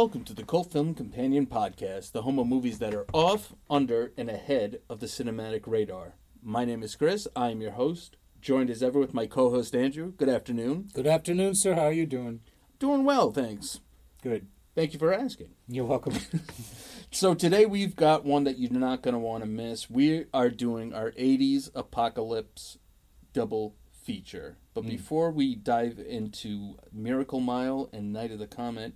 welcome to the Cult Film Companion Podcast, the home of movies that are off, under, and ahead of the cinematic radar. My name is Chris. I am your host, joined as ever with my co-host Andrew. Good afternoon. Good afternoon, sir. How are you doing? Doing well, thanks. Good. Thank you for asking. You're welcome. So today we've got one that you're not going to want to miss. We are doing our 80s apocalypse double feature. But hmm. before we dive into Miracle Mile and Night of the Comet,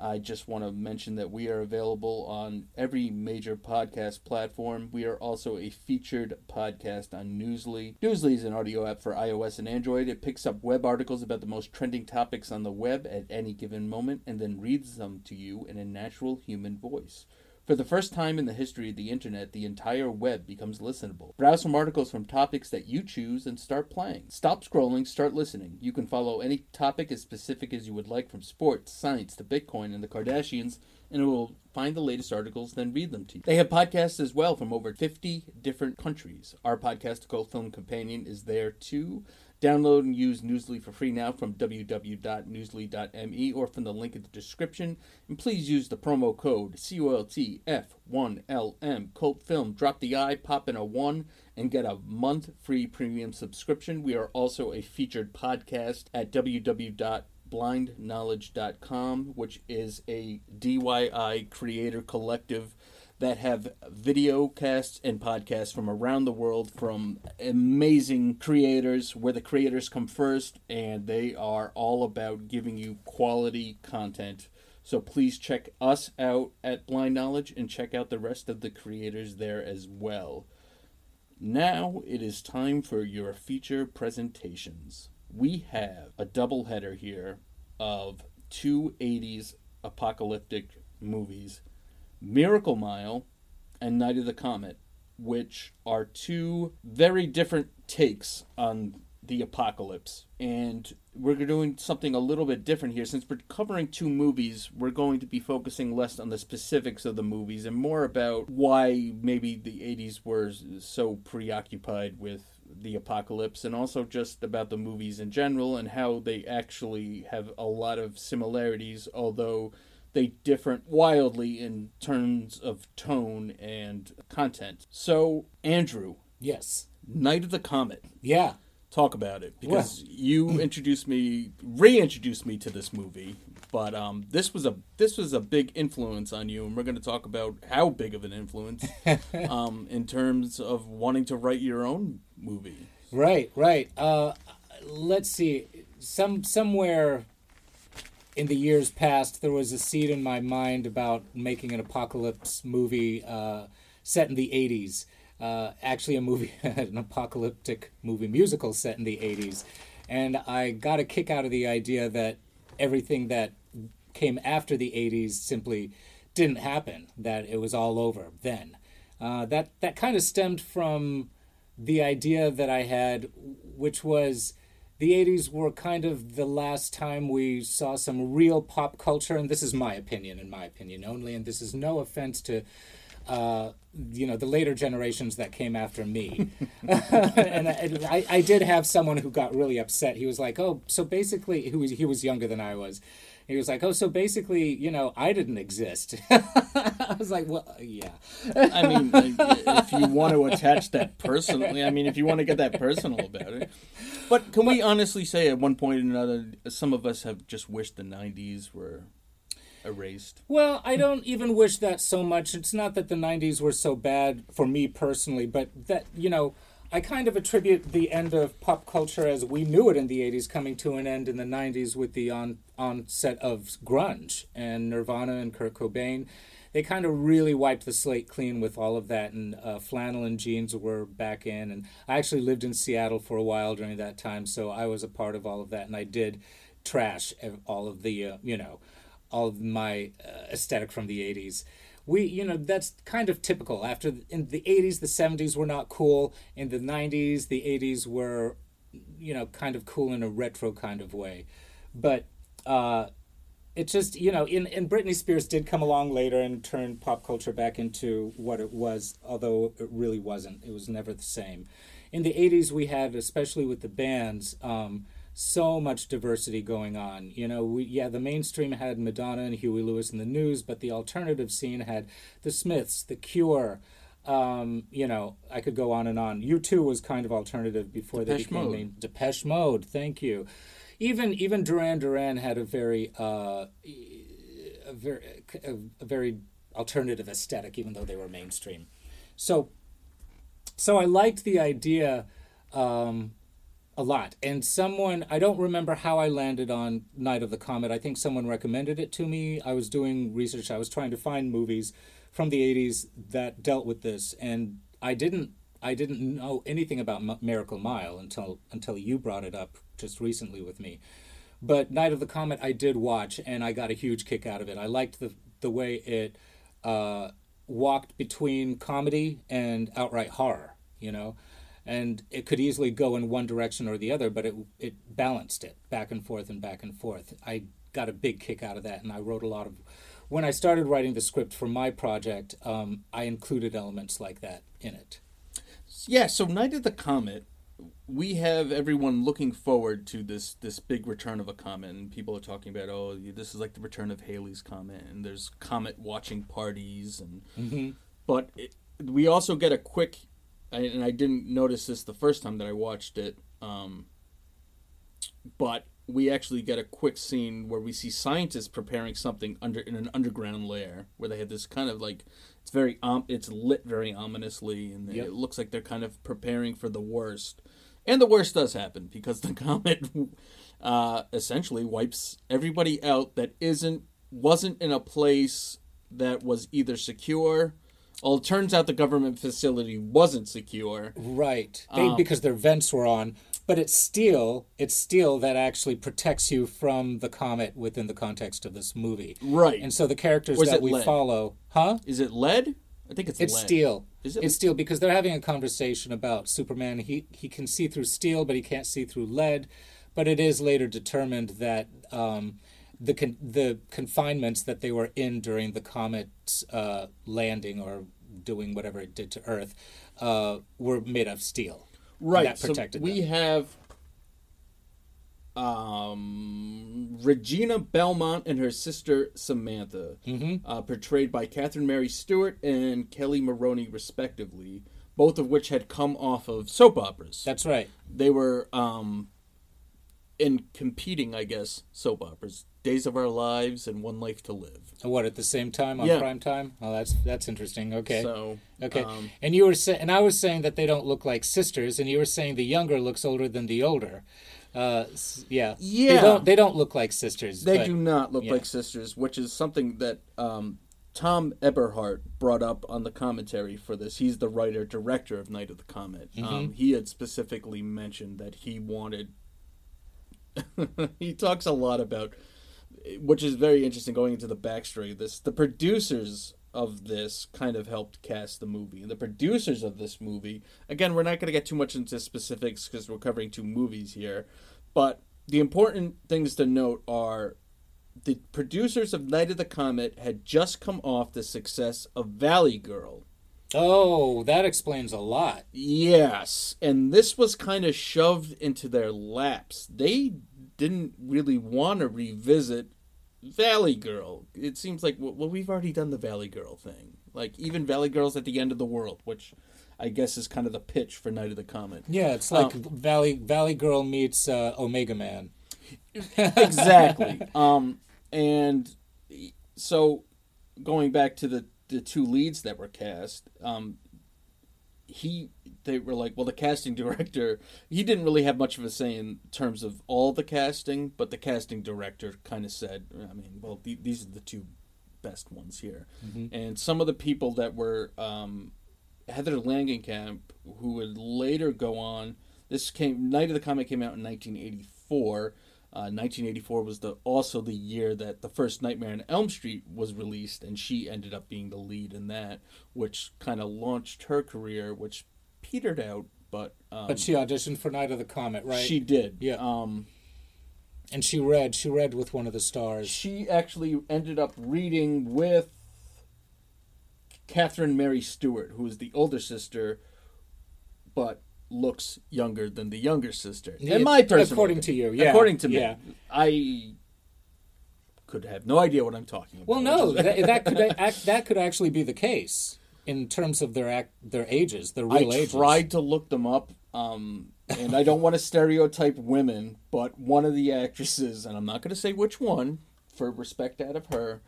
I just want to mention that we are available on every major podcast platform. We are also a featured podcast on Newsly. Newsly is an audio app for iOS and Android. It picks up web articles about the most trending topics on the web at any given moment and then reads them to you in a natural human voice. For the first time in the history of the internet, the entire web becomes listenable. Browse some articles from topics that you choose and start playing. Stop scrolling, start listening. You can follow any topic as specific as you would like from sports, science to Bitcoin and the Kardashians, and it will find the latest articles, then read them to you. They have podcasts as well from over 50 different countries. Our podcast, Cult Film Companion, is there too. Download and use Newsly for free now from www.newsly.me or from the link in the description. And please use the promo code CULTF1LM Cult Film. Drop the I, pop in a 1, and get a month free premium subscription. We are also a featured podcast at www.blindknowledge.com, which is a DIY creator collective that have video casts and podcasts from around the world from amazing creators where the creators come first and they are all about giving you quality content. So please check us out at Blind Knowledge and check out the rest of the creators there as well. Now it is time for your feature presentations. We have a double header here of two 80s apocalyptic movies Miracle Mile and Night of the Comet, which are two very different takes on the apocalypse. And we're doing something a little bit different here. Since we're covering two movies, we're going to be focusing less on the specifics of the movies and more about why maybe the 80s were so preoccupied with the apocalypse and also just about the movies in general and how they actually have a lot of similarities, although they differ wildly in terms of tone and content. So, Andrew, yes. Night of the Comet. Yeah. Talk about it because you introduced me, reintroduced me to this movie. But um, this was a this was a big influence on you, and we're going to talk about how big of an influence um, in terms of wanting to write your own movie. Right, right. Uh, let's see. Some somewhere in the years past, there was a seed in my mind about making an apocalypse movie uh, set in the 80s. Uh, actually, a movie, an apocalyptic movie musical set in the 80s. And I got a kick out of the idea that everything that came after the 80s simply didn't happen, that it was all over then. Uh, that, that kind of stemmed from the idea that I had, which was the 80s were kind of the last time we saw some real pop culture and this is my opinion in my opinion only and this is no offense to uh, you know the later generations that came after me. And I, I, did have someone who got really upset. He was like oh so basically he was, he was younger than i was he was like, "Oh, so basically, you know, I didn't exist." I was like, "Well, yeah." I mean, if you want to attach that personally, I mean, if you want to get that personal about it. But can we honestly say, at one point or another, some of us have just wished the '90s were erased? Well, I don't even wish that so much. It's not that the '90s were so bad for me personally, but that you know I kind of attribute the end of pop culture as we knew it in the 80s coming to an end in the 90s with the on, onset of grunge and Nirvana and Kurt Cobain. They kind of really wiped the slate clean with all of that, and uh, flannel and jeans were back in. And I actually lived in Seattle for a while during that time, so I was a part of all of that, and I did trash all of the, uh, you know, all of my uh, aesthetic from the 80s we you know that's kind of typical after in the 80s the 70s were not cool in the 90s the 80s were you know kind of cool in a retro kind of way but uh it just you know, in and Britney Spears did come along later and turn pop culture back into what it was, although it really wasn't. It was never the same. In the '80s, we had, especially with the bands. Um, so much diversity going on. You know, we, yeah, the mainstream had Madonna and Huey Lewis and the News, but the alternative scene had the Smiths, The Cure. Um, you know, I could go on and on. U2 was kind of alternative before they became Mode. main. Depeche Mode, thank you. Even even Duran Duran had a very uh, a very a, a very alternative aesthetic, even though they were mainstream. So so I liked the idea um, a lot. And someone, I don't remember how I landed on Night of the Comet. I think someone recommended it to me. I was doing research, I was trying to find movies from the 80s that dealt with this. And I didn't. I didn't know anything about M- Miracle Mile until until you brought it up just recently with me. But Night of the Comet, I did watch, and I got a huge kick out of it. I liked the the way it uh, walked between comedy and outright horror. You know, and it could easily go in one direction or the other, but it it balanced it back and forth and back and forth. I got a big kick out of that, and I wrote a lot of. When I started writing the script for my project, um, I included elements like that in it. Yeah, so Night of the Comet, we have everyone looking forward to this this big return of a comet, and people are talking about, oh, this is like the return of Halley's comet, and there's comet watching parties, and but it, we also get a quick, and I didn't notice this the first time that I watched it, um, but we actually get a quick scene where we see scientists preparing something under in an underground lair where they have this kind of like it's very um it's lit very ominously and Yep. it looks like they're kind of preparing for the worst and the worst does happen because the comet uh, essentially wipes everybody out that isn't wasn't in a place that was either secure well it turns out the government facility wasn't secure Right. They, because their vents were on, but it's steel. It's steel that actually protects you from the comet within the context of this movie. Right. And so the characters that we lead? follow, huh? is it lead i think it's It's lead. steel. Is it- It's steel because they're having a conversation about Superman. He he can see through steel, but he can't see through lead. But it is later determined that um, the con- the confinements that they were in during the comet's uh, landing or doing whatever it did to Earth uh, were made of steel. Right. That so protected we them. have um, Regina Belmont and her sister Samantha, Mm-hmm. uh, portrayed by Catherine Mary Stewart and Kelly Maroney, respectively, both of which had come off of soap operas. That's right. They were um, in competing, I guess, soap operas. Days of Our Lives and One Life to Live. What at the same time on Yeah. prime time? Oh, that's that's interesting. Okay. So, Okay, um, and you were saying, and I was saying that they don't look like sisters, and you were saying the younger looks older than the older. Uh, s- yeah, They Yeah. don't. They don't look like sisters. They but- do not look yeah. like sisters, which is something that um, Thom Eberhardt brought up on the commentary for this. He's the writer director of Night of the Comet. Mm-hmm. Um, he had specifically mentioned that he wanted. he talks a lot about, which is very interesting. Going into the backstory of this, the producers of this kind of helped cast the movie, and the producers of this movie. Again, we're not going to get too much into specifics because we're covering two movies here, but the important things to note are the producers of Night of the Comet had just come off the success of Valley Girl. Oh, that explains a lot. Yes, and this was kind of shoved into their laps. They didn't really want to revisit Valley Girl. It seems like well, we've already done the Valley Girl thing. Like even Valley Girl's at the end of the world, which I guess is kind of the pitch for Night of the Comet. Yeah, it's like Valley Valley Girl meets uh, Omega Man. exactly. Um, and so going back to the the two leads that were cast, um, he they were like, well, the casting director he didn't really have much of a say in terms of all the casting, but the casting director kind of said, I mean, well, th- these are the two best ones here, and some of the people that were um, Heather Langenkamp, who would later go on. This came Night of the Comet came out in 1984. Uh, 1984 was the also the year that the first Nightmare on Elm Street was released, and she ended up being the lead in that, which kind of launched her career, which petered out. But um, But she auditioned for Night of the Comet, right? she did. Yeah. Um, And she read. She read with one of the stars. She actually ended up reading with Catherine Mary Stewart, who is the older sister, but looks younger than the younger sister. In my personal according to you, yeah, according to me, yeah. I could have no idea what I'm talking about. Well, no, that, that could that could actually be the case in terms of their act, their ages, their real I ages. I tried to look them up, um, and I don't want to stereotype women, but one of the actresses, and I'm not going to say which one, for respect out of her,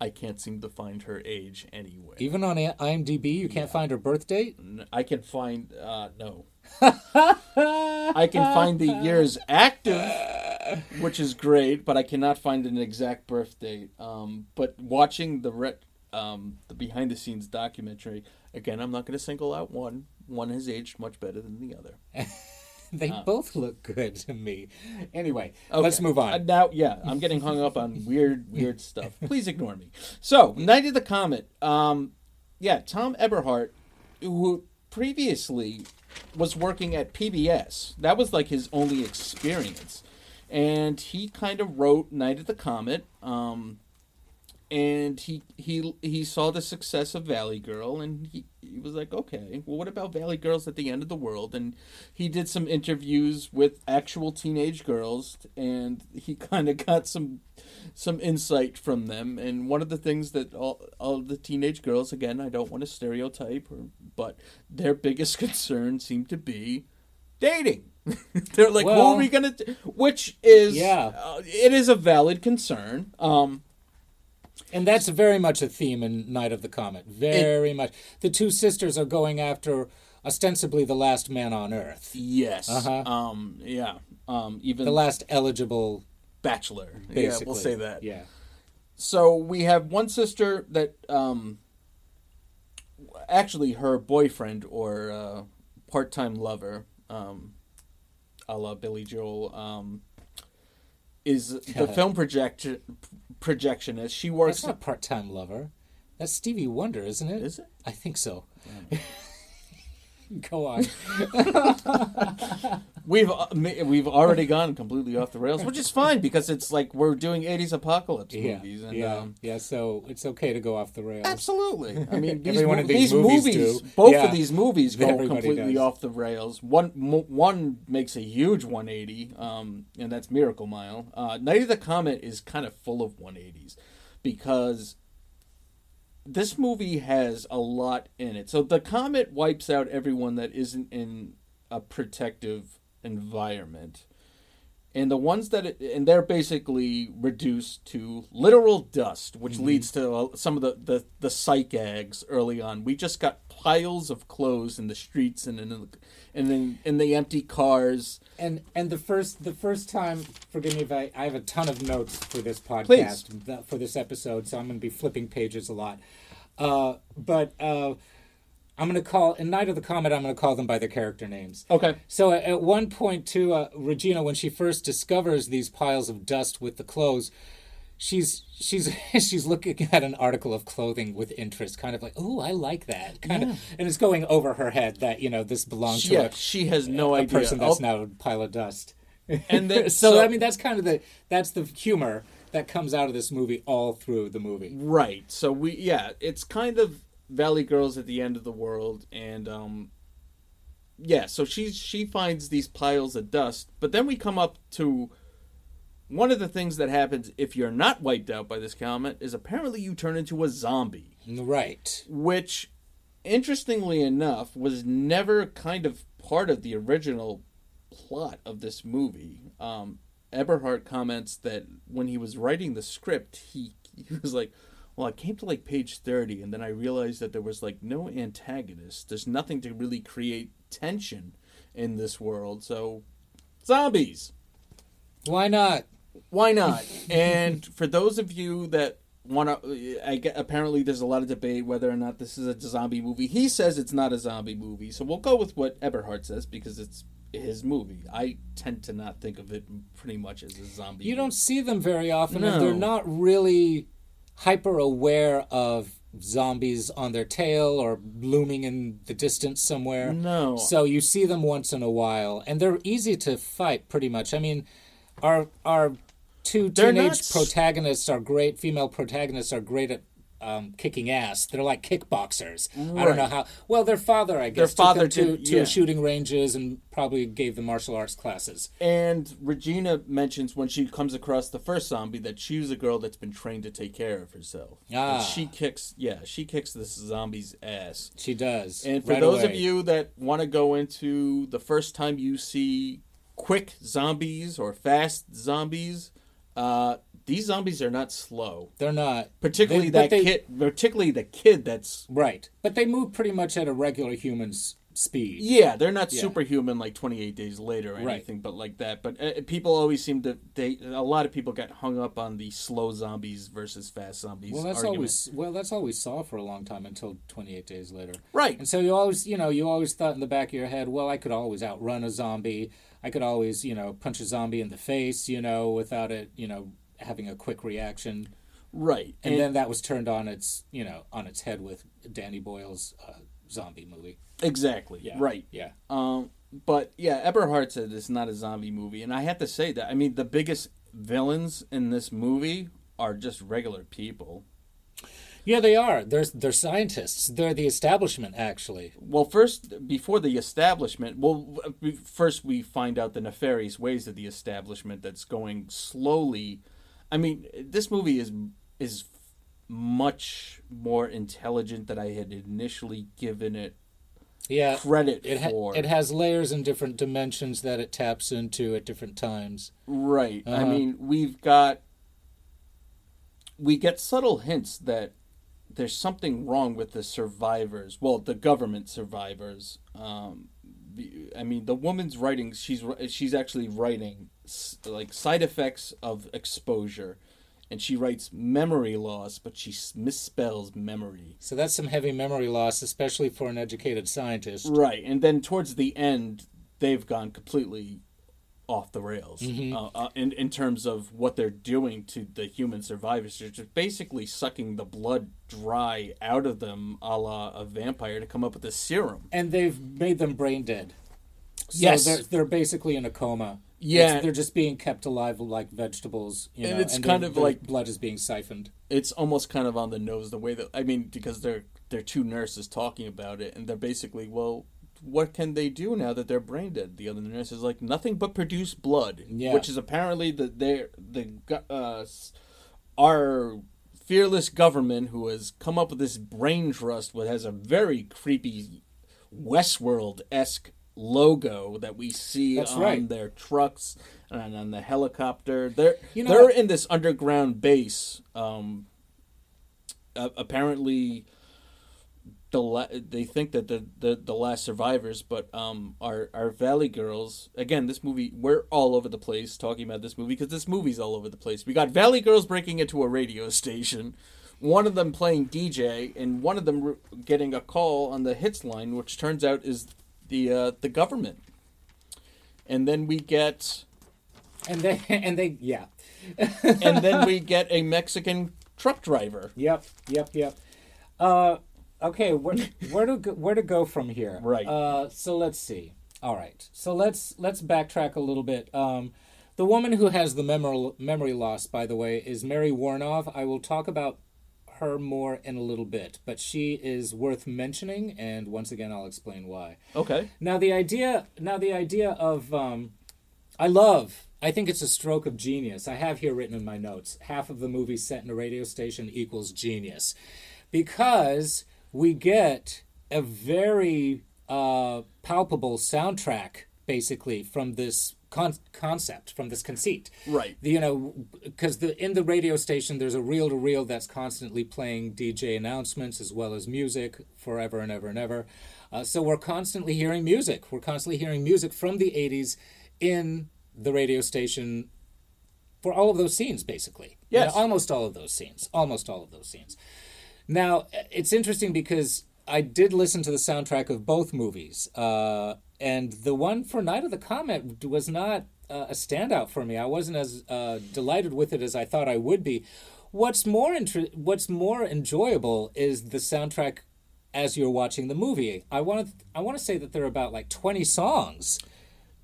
I can't seem to find her age anywhere. Even on IMDb, you can't find her birth date. I can find uh, no. I can find the years active, which is great, but I cannot find an exact birth date. Um, but watching the re- um, the behind the scenes documentary again, I'm not going to single out one. One has aged much better than the other. They both look good to me. Anyway, Okay. let's move Uh, on. now, yeah, I'm getting hung up on weird, weird stuff. Please ignore me. So, Night of the Comet. Um, yeah, Thom Eberhardt, who previously was working at PBS, that was like his only experience, and he kind of wrote Night of the Comet. Um, and he he he saw the success of Valley Girl, and he, he was like, okay, well, what about Valley Girls at the end of the world? And he did some interviews with actual teenage girls, and he kind of got some some insight from them. And one of the things that all all the teenage girls, again, I don't want to stereotype, or, but their biggest concern seemed to be dating. They're like, "Who Well- are we gonna?" Which is, Yeah. uh, it is a valid concern. Um, And that's very much a theme in Night of the Comet. Very much. The two sisters are going after ostensibly the last man on Earth, Yes. Uh-huh. Um. Yeah. Um. Even the last eligible. bachelor. Basically. Yeah, we'll say that. Yeah. So we have one sister that, um, actually, her boyfriend or uh, part-time lover, um, a la Billy Joel, um, is the film projection projectionist. She works. That's not part-time lover. That's Stevie Wonder, isn't it? Is it? I think so. Go on. We've uh, we've already gone completely off the rails, which is fine because it's like we're doing '80s apocalypse yeah. movies, and yeah. um, yeah. So it's okay to go off the rails. Absolutely. I mean, these, Every one mo- of these movies do. both Yeah. of these movies go Everybody completely does. off the rails. One mo- one makes a huge 180, um, and that's Miracle Mile. Uh, Night of the Comet is kind of full of 180s because this movie has a lot in it. So the comet wipes out everyone that isn't in a protective environment. And the ones that it, and they're basically reduced to literal dust, which leads to uh, some of the, the the psych gags early on. We just got piles of clothes in the streets and in the, and in, in the empty cars. And and the first the first time, forgive me if I, I have a ton of notes for this podcast Please. for this episode, so I'm going to be flipping pages a lot. Uh, but uh, I'm going to call in Night of the Comet. I'm going to call them by their character names. Okay. So at, at one point, too, uh, Regina, when she first discovers these piles of dust with the clothes, she's she's she's looking at an article of clothing with interest, kind of like, "Oh, I like that," kind of, and it's going over her head that you know this belongs to Yeah, a, she has no a idea. person that's Oh, now a pile of dust. and then, so, I mean, that's kind of the that's the humor that comes out of this movie all through the movie. Right. So we yeah, it's kind of Valley Girls at the end of the world and um yeah, so she she finds these piles of dust, but then we come up to one of the things that happens if you're not wiped out by this comet is apparently you turn into a zombie, Right. which interestingly enough was never kind of part of the original plot of this movie. Um Eberhardt comments that when he was writing the script, he he was like, "Well, I came to like page thirty, and then I realized that there was like no antagonist. There's nothing to really create tension in this world. So, zombies, Why not? why not?" and for those of you that want to, I get apparently there's a lot of debate whether or not this is a zombie movie. He says it's not a zombie movie, so we'll go with what Eberhardt says because it's his movie. I tend to not think of it pretty much as a zombie. You movie. don't see them very often, and they're not really hyper aware of zombies on their tail or looming in the distance somewhere. No. So you see them once in a while, and they're easy to fight pretty much. I mean, our our two They're teenage not protagonists are great. Female protagonists are great at um, kicking ass. They're like kickboxers. I don't know how. Well, their father, I guess, their father took them to, to yeah. shooting ranges and probably gave them martial arts classes. And Regina mentions when she comes across the first zombie that she's a girl that's been trained to take care of herself. And Ah. she kicks, yeah, she kicks this zombie's ass. She does. And for right those of you that want to go into the first time you see quick zombies or fast zombies, uh, these zombies are not slow. they're not Particularly They- that they- kid, particularly the kid that's Right, but they move pretty much at a regular human's speed. Yeah, they're not Yeah. superhuman like 28 days later or Right. anything, but like that. But uh, people always seem to they a lot of people get hung up on the slow zombies versus fast zombies. Well, that's argument. always well. That's all we saw for a long time until 28 days later. right. And so you always, you know, you always thought in the back of your head, well, I could always outrun a zombie. I could always, you know, punch a zombie in the face, you know, without it, you know, having a quick reaction. Right. And, then that was turned on its, you know, on its head with Danny Boyle's uh, zombie movie. exactly. Yeah. Right. Yeah. Um but yeah, Eberhardt said it's not a zombie movie and I have to say that I mean the biggest villains in this movie are just regular people. Yeah, they are. They're they're scientists. They're the establishment, actually. Well, first, before the establishment, well, first we find out the nefarious ways of the establishment that's going slowly. I mean, this movie is is much more intelligent than I had initially given it Yeah. credit It, ha- for. it has layers and different dimensions that it taps into at different times. Right. I Uh-huh. mean, we've got we get subtle hints that there's something wrong with the survivors. Well, the government survivors. Um, I mean, the woman's writing. She's she's actually writing like side effects of exposure, and she writes memory loss, but she misspells memory. So that's some heavy memory loss, especially for an educated scientist. Right, and then towards the end, they've gone completely off the rails uh, uh, in in terms of what they're doing to the human survivors. They're just basically sucking the blood dry out of them, a la a vampire, to come up with a serum. And they've made them brain dead. So Yes. they're, they're basically in a coma. Yeah. It's- they're just being kept alive like vegetables. You And know, it's their- kind of like- blood is being siphoned. It's almost kind of on the nose the way that I mean because they're they're two nurses talking about it, and they're basically well. What can they do now that they're brain dead? The other nurse is like nothing but produce blood, Yeah. which is apparently the their the uh, our fearless government who has come up with this brain trust, what has a very creepy Westworld esque logo that we see That's on right. their trucks and on the helicopter. They're You know they're what? in this underground base. Um, uh, apparently the la- they think that the, the the last survivors but um our our valley girls again this movie we're all over the place talking about this movie because this movie's all over the place we got valley girls breaking into a radio station one of them playing dj and one of them re- getting a call on the hits line which turns out is the uh the government and then we get And they and they yeah. and then we get a mexican truck driver Yep, yep, yep. Uh, okay, where, where to go, where to go from here? Right. Uh, so let's see. All right. So let's let's backtrack a little bit. Um, the woman who has the memory memory loss, by the way, is Mary Woronov. I will talk about her more in a little bit, but she is worth mentioning, and once again, I'll explain why. okay Now the idea, now the idea of, um, I love. I think it's a stroke of genius. I have here written in my notes: half of the movie set in a radio station equals genius, because we get a very uh, palpable soundtrack, basically from this con- concept, from this conceit. Right. You know, because the in the radio station there's a reel to reel that's constantly playing DJ announcements as well as music forever and ever and ever. Uh, so we're constantly hearing music. We're constantly hearing music from the 80s in the radio station for all of those scenes, basically. You know, Yes. almost all of those scenes. Almost all of those scenes. Now, it's interesting because I did listen to the soundtrack of both movies, uh, and the one for Night of the Comet was not uh, a standout for me. I wasn't as uh, delighted with it as I thought I would be. What's more What's more enjoyable is the soundtrack as you're watching the movie. I want to I want to say that there are about like 20 songs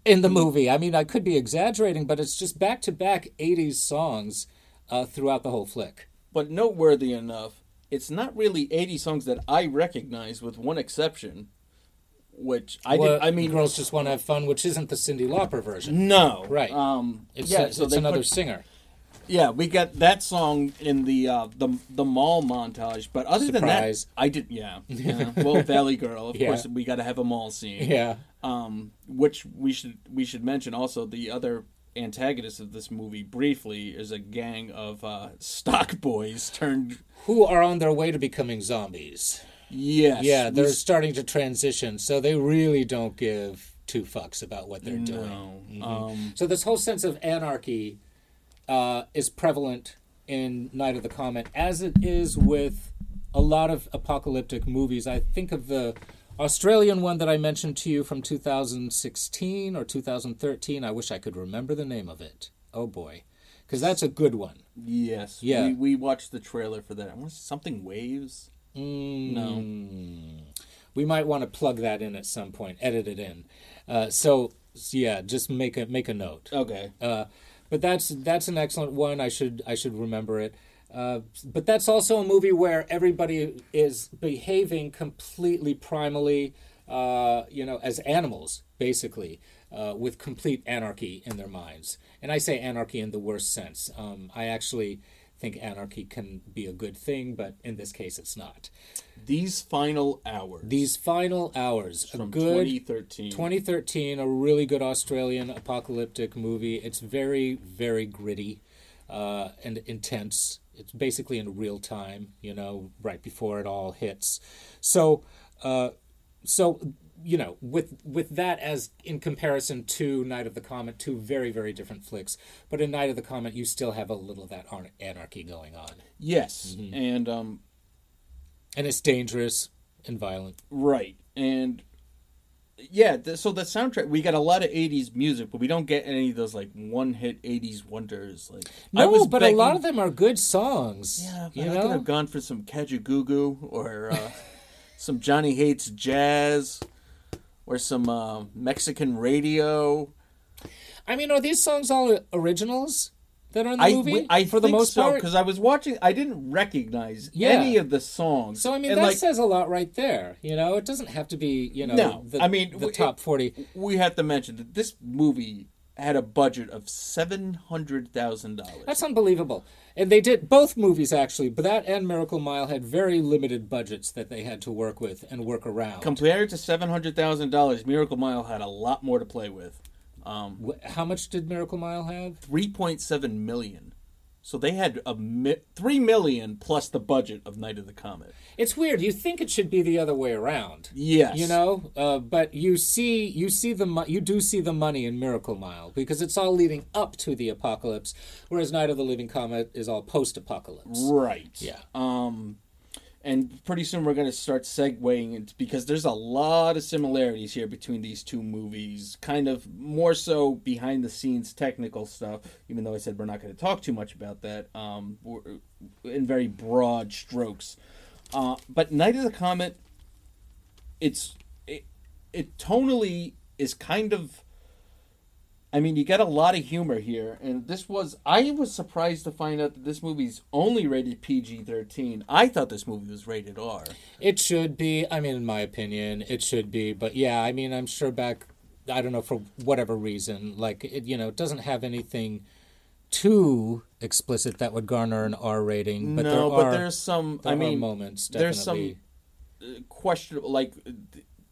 in the movie. I mean, I could be exaggerating, but it's just back to back 80s songs uh, throughout the whole flick. But noteworthy enough, it's not really 80 songs that I recognize, with one exception, which I Well, did. I mean, Girls Just Want to Have Fun, which isn't the Cyndi Lauper version. no, Right. Um, It's, yeah, it's, so they another put- singer. yeah, we got that song in the uh, the the mall montage. But other Surprise. than that, I did. Yeah, yeah. Well, Valley Girl, of Yeah. course, we got to have a mall scene. Yeah. um, which we should we should mention also the other antagonist of this movie briefly is a gang of uh, stock boys turned Who are on their way to becoming zombies. yes Yeah, they're starting to transition, so they really don't give two fucks about what they're doing. no, um, So this whole sense of anarchy uh, is prevalent in Night of the Comet, as it is with a lot of apocalyptic movies. I think of the Australian one that I mentioned to you from 2016 or 2013. I wish I could remember the name of it. Oh boy, because that's a good one. yes Yeah. we, we watched the trailer for that I want something waves no Mm. We might want to plug that in at some point, edit it in. Uh, so yeah, just make a make a note. okay Uh, but that's that's an excellent one. I should I should remember it. Uh, but that's also a movie where everybody is behaving completely primally, uh, you know, as animals, basically, uh, with complete anarchy in their minds. And I say anarchy in the worst sense. Um, I actually think anarchy can be a good thing, but in this case, it's not. these final hours These final hours, a from good 2013 2013, a really good Australian apocalyptic movie. It's very, very gritty uh, and intense. It's basically in real time, you know, right before it all hits. So, uh, so you know, with with that as in comparison to Night of the Comet, two very, very different flicks. But in Night of the Comet, you still have a little of that anarchy going on, yes Mm-hmm. and um and it's dangerous and violent. Right. And yeah, th- so the soundtrack we got a lot of 80s music, but we don't get any of those like one-hit 80s wonders like No, but begging- a lot of them are good songs. Yeah, but you I know. could have gone for some Kajagoogoo or uh, some Johnny Hates Jazz or some uh, Mexican radio. I mean, are these songs all originals that are in the I, movie I for the most so part? because I was watching. I didn't recognize Yeah. any of the songs. So I mean, And, that like, says a lot right there. You know, it doesn't have to be you know No, the, I mean, the top forty. we have to mention that this movie had a budget of seven hundred thousand dollars. That's unbelievable. And they did both movies actually, but that and Miracle Mile had very limited budgets that they had to work with and work around. Compared to seven hundred thousand dollars, Miracle Mile had a lot more to play with. Um, How much did Miracle Mile have? three point seven million. So they had a mi- three million plus the budget of Night of the Comet. It's weird. You think it should be the other way around. Yes, You know, uh, but you see, you see the mo- you do see the money in Miracle Mile because it's all leading up to the apocalypse, whereas Night of the Living Comet is all post-apocalypse. right. Yeah. Um, and pretty soon we're going to start segueing into because there's a lot of similarities here between these two movies. Kind of more so behind the scenes technical stuff. Even though I said we're not going to talk too much about that. Um, in very broad strokes. Uh, but Night of the Comet, it's it, it tonally is kind of. I mean, you get a lot of humor here, and this was. I was surprised to find out that this movie's only rated PG 13. I thought this movie was rated R. It should be. I mean, in my opinion, it should be. But yeah, I mean, I'm sure back. I don't know for whatever reason, like it, you know, it doesn't have anything too explicit that would garner an R rating. But no, there but there's some. there I are mean, moments. there's some uh, questionable. Like,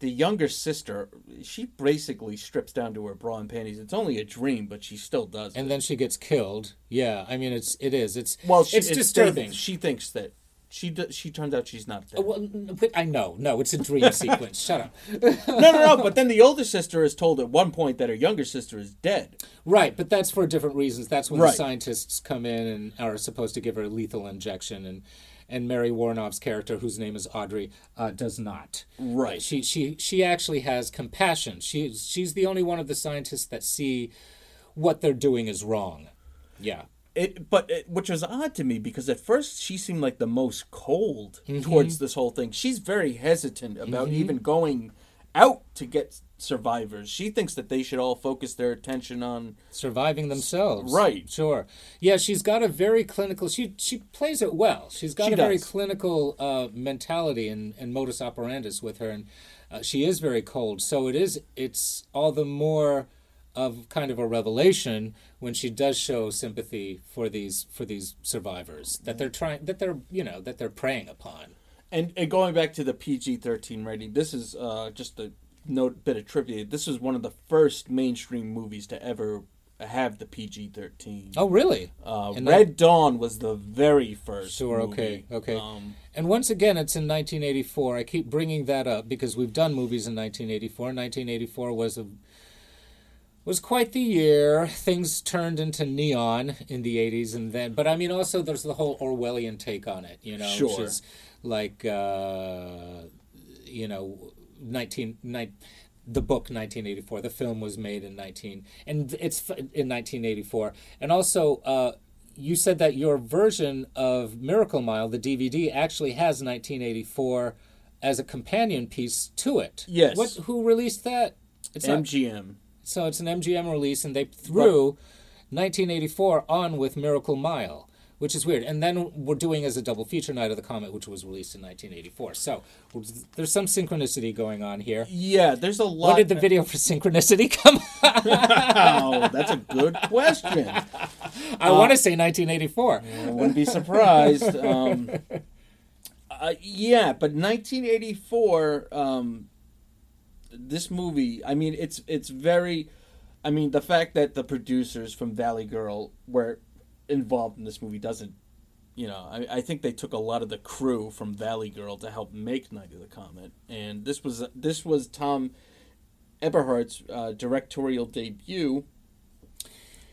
the younger sister, she basically strips down to her bra and panties. It's only a dream, but she still does. and it. then she gets killed. Yeah, I mean, it's it is. It's well, she, it's, disturbing. She thinks that she d- she turns out she's not dead. Well, I know, no, it's a dream sequence. Shut up. no, no, no. But then the older sister is told at one point that her younger sister is dead. Right, but that's for different reasons. That's when Right. the scientists come in and are supposed to give her a lethal injection, and and Mary Woronov's character, whose name is Audrey, uh, does not. Right. She she she actually has compassion. She she's the only one of the scientists that see what they're doing is wrong. Yeah. It, but it, which was odd to me because at first she seemed like the most cold Mm-hmm. towards this whole thing. She's very hesitant about even going out to get survivors. She thinks that they should all focus their attention on surviving themselves. Right. Sure. Yeah, she's got a very clinical. She she plays it well. She's got She a very clinical uh, mentality and, and modus operandus with her, and uh, she is very cold. So it is. It's all the more of kind of a revelation when she does show sympathy for these for these survivors that they're trying that they're you know that they're preying upon. And, and going back to the PG thirteen rating, this is uh, just a note bit of trivia. This was one of the first mainstream movies to ever have the PG thirteen. Oh, really? Uh, Red Dawn was the very first. Sure. Okay. movie. Okay. Um, and once again, it's in 1984. I keep bringing that up because we've done movies in 1984. 1984 was a was quite the year. Things turned into neon in the 80s, and then, but I mean, also there's the whole Orwellian take on it. You know, which Sure. is like, uh, you know, 19. Ni- the book 1984 the film was made in 19 and it's f- in 1984 and also uh, you said that your version of Miracle Mile, the DVD, actually has 1984 as a companion piece to it. Yes. What? Who released that? It's not- MGM. so it's an MGM release, and they threw 1984 on with Miracle Mile, which is weird. And then we're doing as a double feature Night of the Comet, which was released in 1984. So there's some synchronicity going on here. Yeah, there's a lot. When did the video for Synchronicity come? Oh, that's a good question. I want to say 1984. I wouldn't be surprised. Um, uh, yeah, but 1984. Um, this movie. I mean, it's it's very. I mean, the fact that the producers from Valley Girl were involved in this movie doesn't. You know, I, I think they took a lot of the crew from Valley Girl to help make Night of the Comet, and this was this was Tom Eberhardt's uh, directorial debut.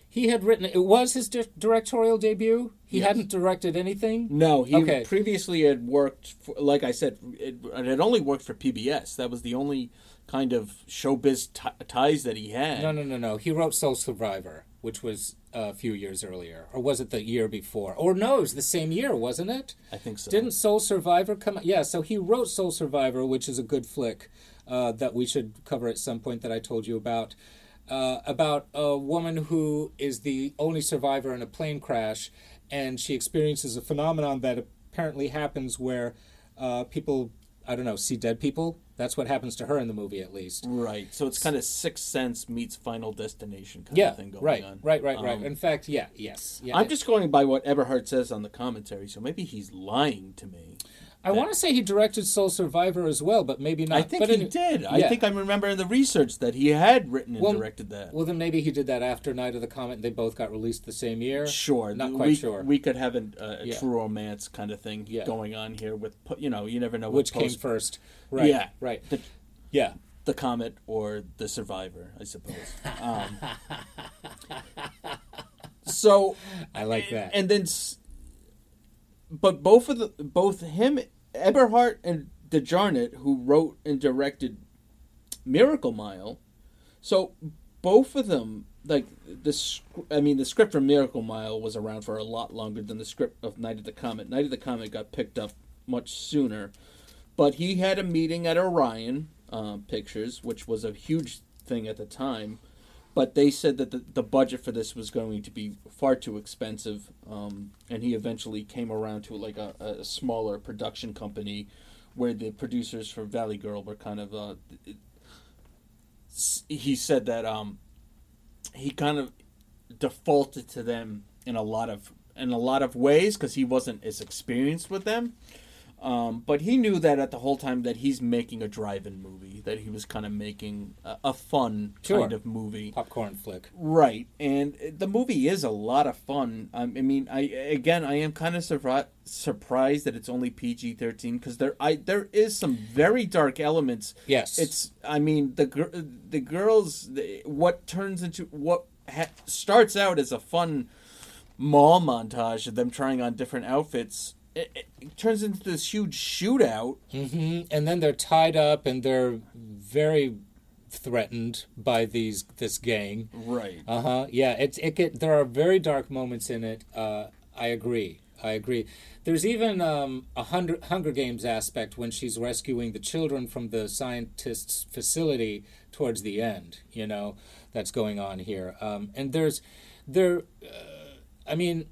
He had written, it was his di- directorial debut. He Yes. hadn't directed anything. No, he Okay. previously had worked, for, like I said, it, it had only worked for PBS. That was the only kind of showbiz t- ties that he had. No, no, no, no. He wrote Sole Survivor, which was a few years earlier. Or was it the year before? Or no, it was the same year, wasn't it? I think so. Didn't Sole Survivor come out? Yeah, so he wrote Sole Survivor, which is a good flick uh, that we should cover at some point that I told you about. Uh, about a woman who is the only survivor in a plane crash, and she experiences a phenomenon that apparently happens where uh, people, I don't know, see dead people. That's what happens to her in the movie, at least. Right. So it's kind of Sixth Sense meets Final Destination kind Yeah, of thing going right, on. right, right, right. Um, In fact, yeah, yes, yeah. I'm just going by what Eberhardt says on the commentary, so maybe he's lying to me. I want to say he directed Sole Survivor as well, but maybe not. I think but he did. I think I remember in the research that he had written and Well, directed that. Well, then maybe he did that after Night of the Comet. and They both got released the same year. Sure, not quite we, sure. We could have an, uh, a Yeah. true romance kind of thing Yeah. going on here with, you know, you never know Which came first? Right. Yeah. Right. The, Yeah. the comet or the survivor, I suppose. Um, so I like that. and then, but both of the both him, Eberhardt and De Jarnatt, who wrote and directed Miracle Mile, so both of them like the sc- I mean the script for Miracle Mile was around for a lot longer than the script of Night of the Comet. Night of the Comet got picked up much sooner, but he had a meeting at Orion um, Pictures, which was a huge thing at the time. But they said that the, the budget for this was going to be far too expensive, um, and he eventually came around to like a, a smaller production company, where the producers for Valley Girl were kind of. Uh, he said that um, he kind of defaulted to them in a lot of in a lot of ways because he wasn't as experienced with them. Um, but he knew that at the whole time that he's making a drive-in movie, that he was kind of making a, a fun Sure. kind of movie. Popcorn flick. Right, and the movie is a lot of fun. I mean, I again, I am kind of surpri- surprised that it's only PG thirteen because there, I there is some very dark elements. Yes. It's, I mean, the gir- the girls, the, what turns into what ha- starts out as a fun mall montage of them trying on different outfits. It, it, turns into this huge shootout. hmm And then they're tied up and they're very threatened by these this gang. Right. Uh huh. Yeah. It's it get there are very dark moments in it. Uh, I agree. I agree. There's even um, a Hunger, Hunger Games aspect when she's rescuing the children from the scientists' facility towards the end. You know, that's going on here. Um, and there's there. Uh, I mean,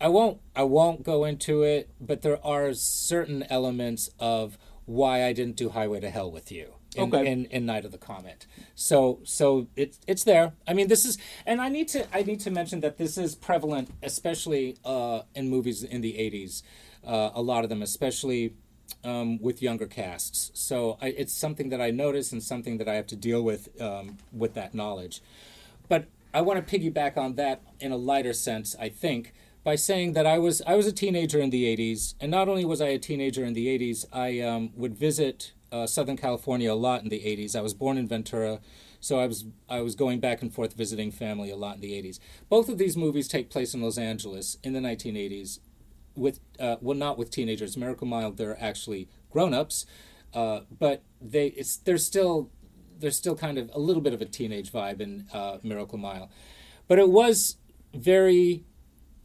I won't I won't go into it, but there are certain elements of why I didn't do Highway to Hell with you in, Okay. in, in Night of the Comet. So so it's it's there. I mean this is and I need to I need to mention that this is prevalent especially uh, in movies in the 80s. Uh, a lot of them especially um, with younger casts. So I, it's something that I notice and something that I have to deal with um, with that knowledge. But I want to piggyback on that in a lighter sense, I think, by saying that I was I was a teenager in the '80s, and not only was I a teenager in the '80s, I um, would visit uh, Southern California a lot in the '80s. I was born in Ventura, so I was I was going back and forth visiting family a lot in the '80s. Both of these movies take place in Los Angeles in the 1980s, with uh, well, not with teenagers. Miracle Mile, they're actually grown-ups, uh, but they it's they're still there's still kind of a little bit of a teenage vibe in uh, Miracle Mile, but it was very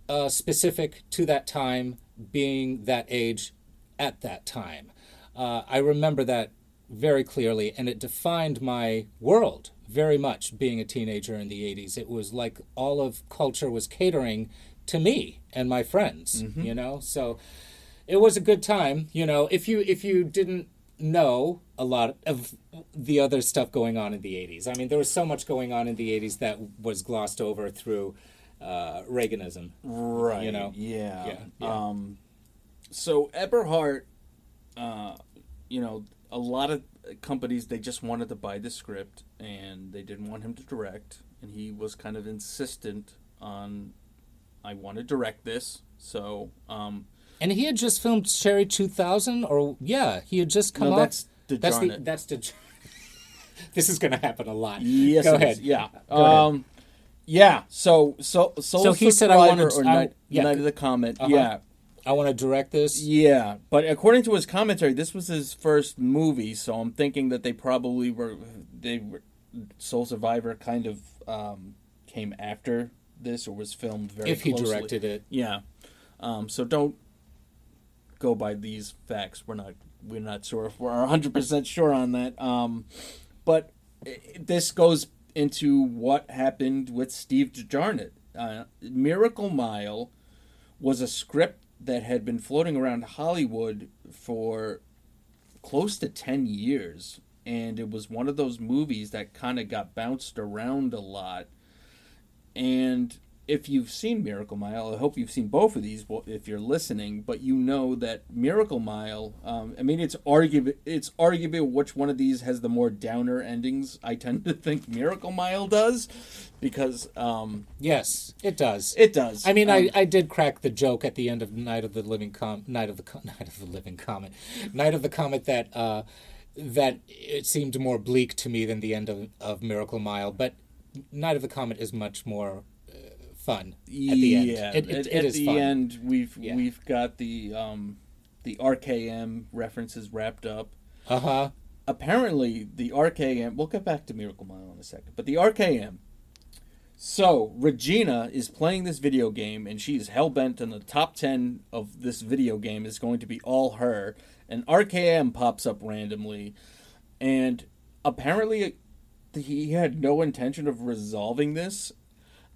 uh, specific to that time, being that age at that time. Uh, I remember that very clearly, and it defined my world very much. Being a teenager in the '80s, it was like all of culture was catering to me and my friends. You know, so it was a good time. You know, if you if you didn't know a lot of the other stuff going on in the 80s. I mean, there was so much going on in the 80s that was glossed over through uh, Reaganism. Right. You know? Yeah. Yeah, yeah. Um, so Eberhardt, uh, you know, a lot of companies they just wanted to buy the script and they didn't want him to direct, and he was kind of insistent on, I want to direct this. So, um, And he had just filmed Cherry 2000, or yeah, he had just come no, out. that's the that's the that's the. this is going to happen a lot. Yes, Go ahead. Yeah. Go ahead. Yeah. So, so, Sole So he said, I Survivor wanted- or I- Night, yeah. Night of the Comet. Uh-huh. Yeah. I want to direct this. Yeah, but according to his commentary, this was his first movie, so I'm thinking that they probably were they were Sole Survivor kind of um, came after this or was filmed very if he directed it. Yeah. Um, so don't go by these facts. We're not we're not sure if we're 100% sure on that. Um, but i this goes into what happened with Steve De Jarnatt. Uh, Miracle Mile was a script that had been floating around Hollywood for close to 10 years and it was one of those movies that kind of got bounced around a lot and if you've seen Miracle Mile, I hope you've seen both of these if you're listening. But you know that Miracle Mile. Um, I mean, it's arguable. It's arguable which one of these has the more downer endings. I tend to think Miracle Mile does, because um, Yes, it does. it does. I mean, Um, I, I did crack the joke at the end of Night of the Living Com Night of the Com- Night of the Living Comet, Night of the Comet that uh, that it seemed more bleak to me than the end of, of Miracle Mile, but Night of the Comet is much more fun at the end. Yeah, it, it, at, it at is the fun. end, we've Yeah. we've got the um, the RKM references wrapped up. Uh huh. apparently the RKM. We'll get back to Miracle Mile in a second, but the RKM. So Regina is playing this video game, and she's hell bent on the top ten of this video game is going to be all her. And RKM pops up randomly, and apparently he had no intention of resolving this.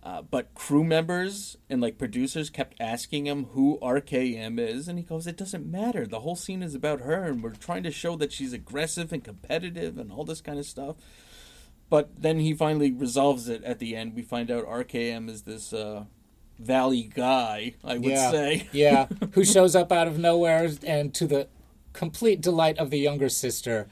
Uh, but crew members and like producers kept asking him who RKM is, and he goes, "It doesn't matter. The whole scene is about her, and we're trying to show that she's aggressive and competitive and all this kind of stuff." But then he finally resolves it at the end. We find out RKM is this uh, valley guy, I would yeah, say. yeah, who shows up out of nowhere and to the complete delight of the younger sister.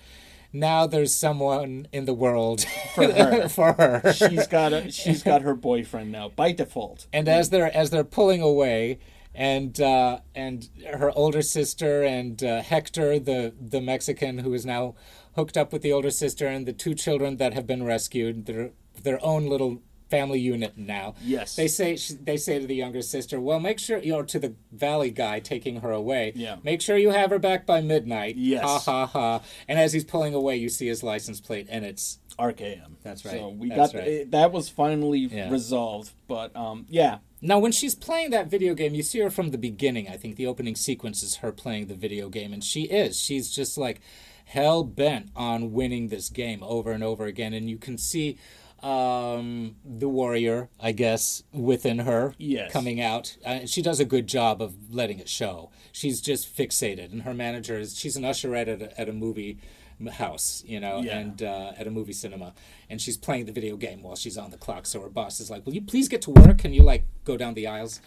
Now there's someone in the world For her. for her. she's got a she's got her boyfriend now by default. and as they're as they're pulling away and uh, and her older sister and uh, Hector the the Mexican who is now hooked up with the older sister and the two children that have been rescued their their own little family unit now. Yes. They say they say to the younger sister, "Well, make sure you know to the valley guy taking her away. Yeah. Make sure you have her back by midnight." Yes. Ha ha ha. And as he's pulling away, you see his license plate, and it's RKM. That's right. So we That's got right. it- that was finally Yeah. resolved. But um, yeah, Now, when she's playing that video game, you see her from the beginning. I think the opening sequence is her playing the video game, and she is. She's just like hell bent on winning this game over and over again. And you can see um, the warrior, I guess, within her Yes. coming out. Uh, she does a good job of letting it show. She's just fixated, and her manager is she's an usherette at a, at a movie house, you know, Yeah. and uh, at a movie cinema, and she's playing the video game while she's on the clock. So her boss is like, "Will you please get to work? Can you like go down the aisles?"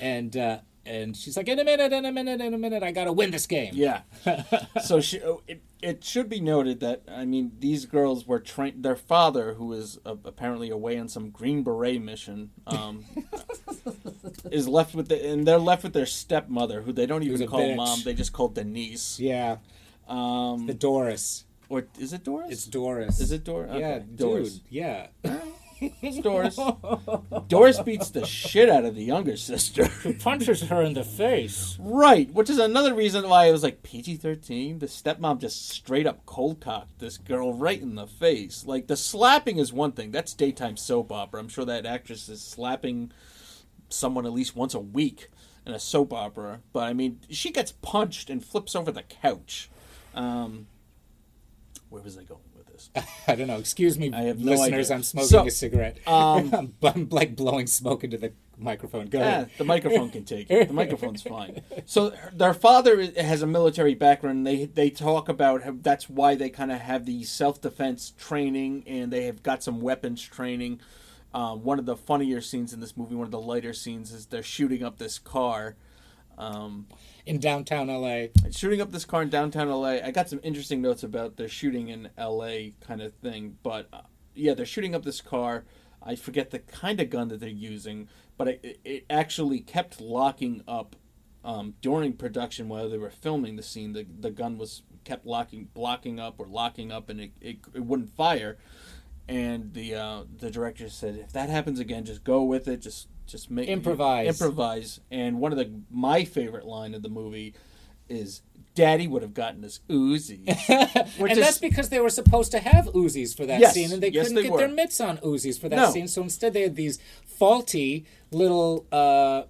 And uh, and she's like, "In a minute, in a minute, in a minute, I gotta win this game." yeah. so she, oh, it, it should be noted that I mean these girls were trained. Their father, who is uh, apparently away on some Green Beret mission, um, is left with the and they're left with their stepmother, who they don't even call bitch. mom. They just call Denise. Yeah, Um, the Doris. or is it Doris? It's Doris. Is it Doris? Yeah, Doris. Yeah. Doris. Doris beats the shit out of the younger sister. Punches her in the face. right, which is another reason why it was like PG thirteen. The stepmom just straight up cold cocked this girl right in the face. Like the slapping is one thing. That's daytime soap opera. I'm sure that actress is slapping someone at least once a week in a soap opera. But I mean, she gets punched and flips over the couch. Um, where was I going this? I don't know. Excuse me, I have no listeners. I'm smoking So, a cigarette. um, I'm like blowing smoke into the microphone. Go Yeah, ahead. the microphone can take it. The microphone's fine. So their father has a military background. They they talk about how that's why they kind of have the self defense training and they have got some weapons training. Um, one of the funnier scenes in this movie, one of the lighter scenes, is they're shooting up this car. Um, In downtown LA. shooting up this car in downtown LA. I got some interesting notes about the shooting in LA kind of thing, but uh, yeah, they're shooting up this car. I forget the kind of gun that they're using, but it, it actually kept locking up um, during production while they were filming the scene. The the gun was kept locking, blocking up or locking up, and it, it, it wouldn't fire. And the uh, the director said, if that happens again, just go with it. Just just make Improvise. improvise. And one of the my favorite line of the movie is, "Daddy would have gotten us Uzi," which and is that's because they were supposed to have Uzis for that Yes, scene, and they yes, couldn't they get were. their mitts on Uzis for that No. scene. So instead, they had these faulty little uh,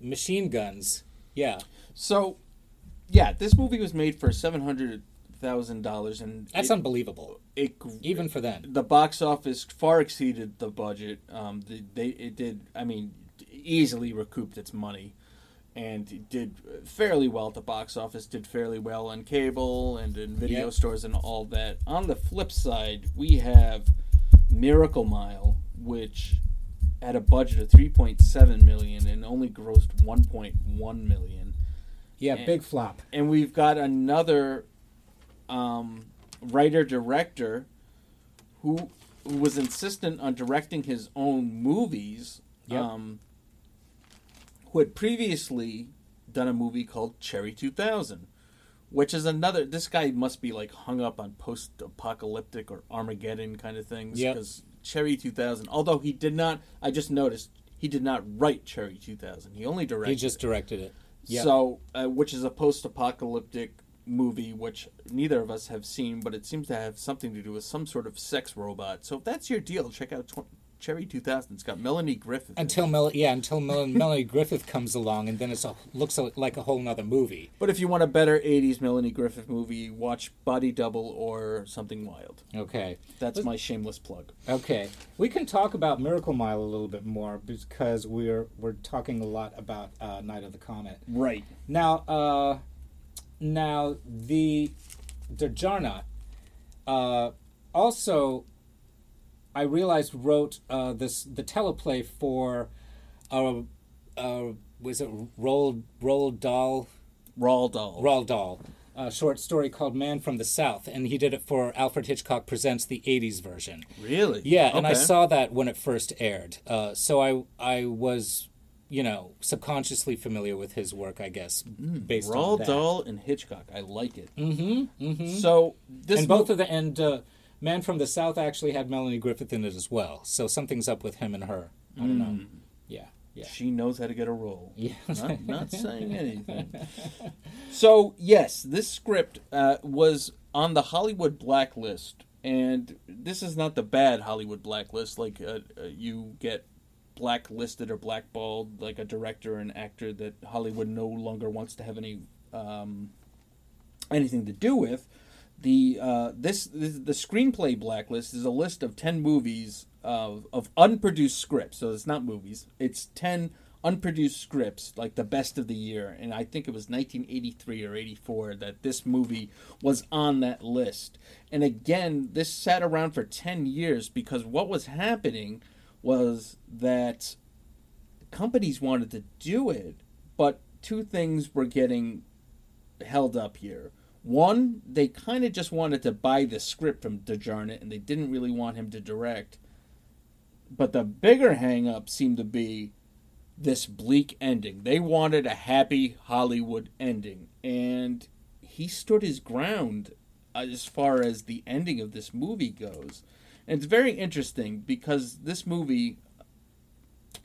machine guns. Yeah, so. Yeah, this movie was made for seven hundred thousand dollars, and that's it, unbelievable, it even for them. the box office far exceeded the budget. Um, the, they it did. I mean, easily recouped its money, and it did fairly well at the box office. Did fairly well on cable and in video Yep. stores and all that. On the flip side, we have Miracle Mile, which had a budget of three point seven million and only grossed one point one million Yeah, And- big flop. and we've got another um, writer director who who was insistent on directing his own movies. Yep. Um, who had previously done a movie called Cherry Two Thousand, which is another. This guy must be like hung up on post-apocalyptic or Armageddon kind of things Yep. because Cherry Two Thousand. Although he did not, I just noticed he did not write Cherry Two Thousand. He only directed. He just directed it. Yeah. So, uh, which is a post-apocalyptic movie, which neither of us have seen, but it seems to have something to do with some sort of sex robot. So, if that's your deal, check out tw- Cherry 2000. It's got Melanie Griffith. Until Mel- yeah, until Mel- Melanie Griffith comes along, and then it looks like a whole nother movie. But if you want a better 80s Melanie Griffith movie, watch Body Double or Something Wild. Okay. That's my shameless plug. Okay, we can talk about Miracle Mile a little bit more because we're we're talking a lot about uh, Night of the Comet. Right. Now, uh, now De Jarnatt uh, also, I realized wrote uh, this the teleplay for, uh, uh, was it Roald Roald Dahl Roald Dahl. Roald Dahl, a short story called Man from the South, and he did it for Alfred Hitchcock Presents the '80s version. Really? Yeah, and I saw that when it first aired. Uh, so I I was, you know, subconsciously familiar with his work, I guess, based on Roald that. Dahl and Hitchcock. I like it. Mm-hmm. mm-hmm. So, this and mo- both of the and uh, Man from the South actually had Melanie Griffith in it as well. So something's up with him and her. I don't know. Yeah, yeah. She knows how to get a role. Yeah. Not, not saying anything. So, yes, this script uh, was on the Hollywood blacklist. And this is not the bad Hollywood blacklist. Like, uh, uh, you get blacklisted or blackballed, like a director or an actor that Hollywood no longer wants to have any um, anything to do with. The uh, this, this the screenplay blacklist is a list of ten movies of of unproduced scripts. So it's not movies. It's ten unproduced scripts, like the best of the year. And I think it was 1983 or 84 that this movie was on that list. And again, this sat around for 10 years because what was happening was that companies wanted to do it, but two things were getting held up here. One, they kind of just wanted to buy the script from De Jarnatt and they didn't really want him to direct. But the bigger hang up seemed to be this bleak ending. They wanted a happy Hollywood ending. And he stood his ground as far as the ending of this movie goes. And it's very interesting because this movie,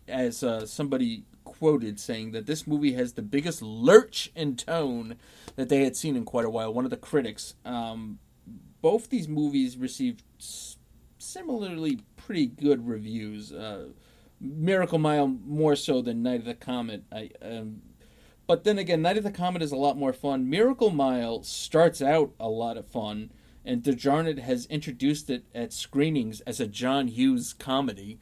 as uh, somebody quoted saying that this movie has the biggest lurch in tone that they had seen in quite a while. One of the critics. Um, both these movies received similarly pretty good reviews. Uh, Miracle Mile more so than Night of the Comet. I, um, but then again, Night of the Comet is a lot more fun. Miracle Mile starts out a lot of fun, and De Jarnatt has introduced it at screenings as a John Hughes comedy,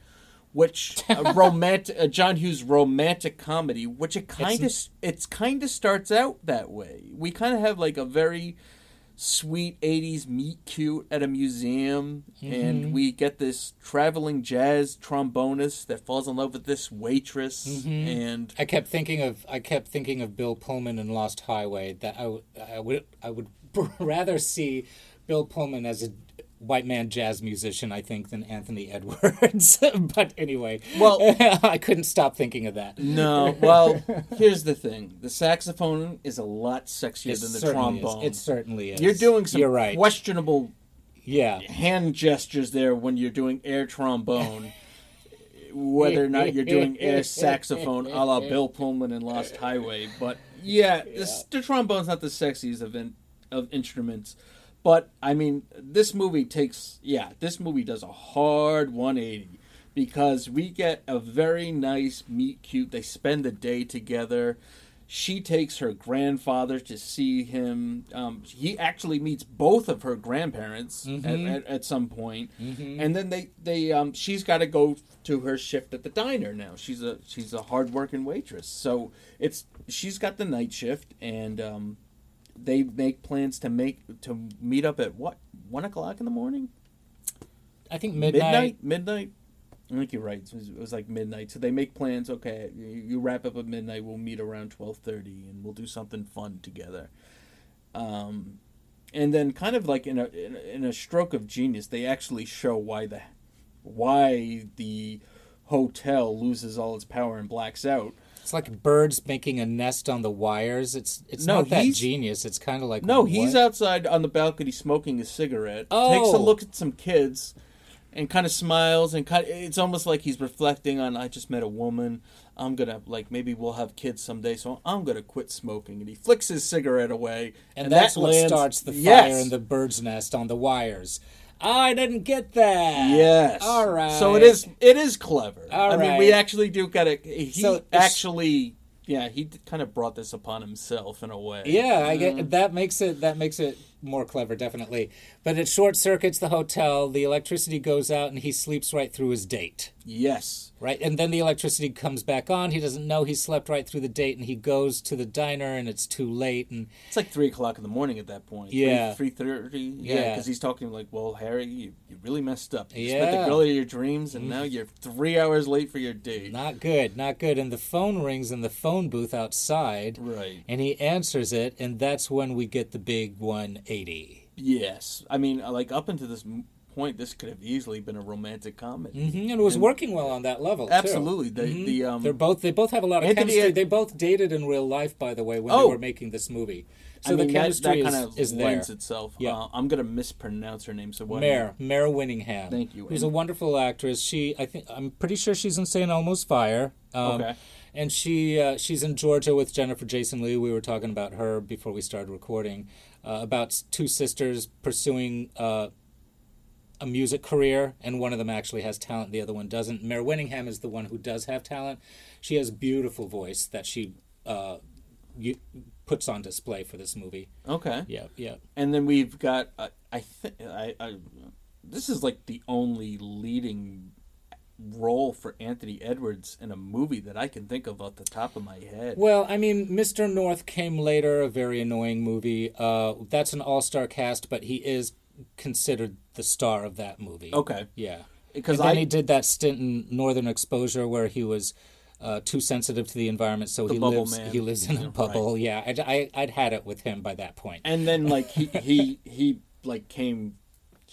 which uh, a romantic a John Hughes romantic comedy, which it kind of it's kind of starts out that way. We kind of have like a very sweet 80s meet cute at a museum and mm-hmm. we get this traveling jazz trombonist that falls in love with this waitress mm-hmm. and I kept thinking of I kept thinking of Bill Pullman in Lost Highway. That I, I would I would rather see Bill Pullman as a white man jazz musician, I think, than Anthony Edwards. but anyway, Well- I couldn't stop thinking of that. no well here's the thing the saxophone is a lot sexier It than the trombone Is. It certainly is. you're doing some You're right. questionable yeah. hand gestures there when you're doing air trombone whether or not you're doing air saxophone a la Bill Pullman in Lost Highway. But yeah, This, the trombone's not the sexiest of, in, of instruments. But I mean, this movie takes, yeah, this movie does a hard 180 because we get a very nice meet cute. They spend the day together. She takes her grandfather to see him. Um, he actually meets both of her grandparents at, at, at some point. and then they they um, she's got to go to her shift at the diner now. She's a she's a hardworking waitress, so it's she's got the night shift, and um, they make plans to make to meet up at what one o'clock in the morning, I think midnight. midnight, midnight. I think you're right. It was, it was like midnight. So they make plans. Okay, you, you wrap up at midnight. We'll meet around twelve thirty, and we'll do something fun together. Um, and then kind of like in a in a stroke of genius, they actually show why the why the hotel loses all its power and blacks out. It's like birds making a nest on the wires. It's it's No, not that genius. It's kind of like No, he's outside on the balcony smoking a cigarette. Oh. Takes a oh. look at some kids, and kind of smiles and kind. it's almost like he's reflecting on. I just met a woman. I'm gonna like maybe we'll have kids someday, so I'm gonna quit smoking. And he flicks his cigarette away, and, that's that what starts the fire Yes. in the bird's nest on the wires. I didn't get that. Yes. All right. So it is. It is clever. All I mean, we actually do got to. He So actually, yeah, he kind of brought this upon himself in a way. Yeah, I get mm-hmm. that makes it that makes it more clever, definitely. But it short circuits the hotel. The electricity goes out, and he sleeps right through his date. Yes. Right, and then the electricity comes back on. He doesn't know he slept right through the date, and he goes to the diner, and it's too late. And It's like three o'clock in the morning at that point. Yeah. three thirty. Yeah, Yeah. because he's talking like, "Well, Harry, you, you really messed up. You spent Yeah. the girl of your dreams, and now mm. you're three hours late for your date." not good, not good. And the phone rings in the phone booth outside, right. and he answers it, and that's when we get the big 180. Yes. I mean, uh, like up until this point, this could have easily been a romantic comedy. Mhm, and it was working well on that level. too. Absolutely, the Mhm. the um, They're both they both have a lot of Anthony chemistry. Ed- they both dated in real life, by the way, when Oh. they were making this movie. So I mean, the that, chemistry that is, kind of is there. lends itself. Yeah. Uh, I'm gonna mispronounce her name, so what? Mare, Mare Winningham. Thank you. Who's And- a wonderful actress. She, I think, I'm pretty sure she's in St. Elmo's Fire. Um, Okay. And she, uh, she's in Georgia with Jennifer Jason Leigh. We were talking about her before we started recording, uh, about two sisters pursuing uh, a music career, and one of them actually has talent, the other one doesn't. Mare Winningham is the one who does have talent. She has beautiful voice that she uh, you, puts on display for this movie. Okay. Yeah, yeah. And then we've got uh, I think I, I this is like the only leading role for Anthony Edwards in a movie that I can think of off the top of my head. Well, I mean, Mr. North came later, a very annoying movie. Uh, that's an all star cast, but he is considered the star of that movie. Okay. Yeah. Because and then I- he did that stint in Northern Exposure where he was uh, too sensitive to the environment, so The he lives man. he lives in a bubble. Yeah, I, I, I'd had it with him by that point. And then like he he he like came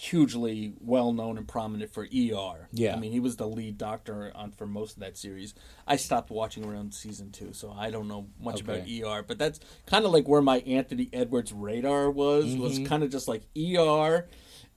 hugely well known and prominent for ER. Yeah. I mean, he was the lead doctor on for most of that series. I stopped watching around season 2, so I don't know much Okay. about ER, but that's kind of like where my Anthony Edwards radar was was Mm-hmm. kind of just like ER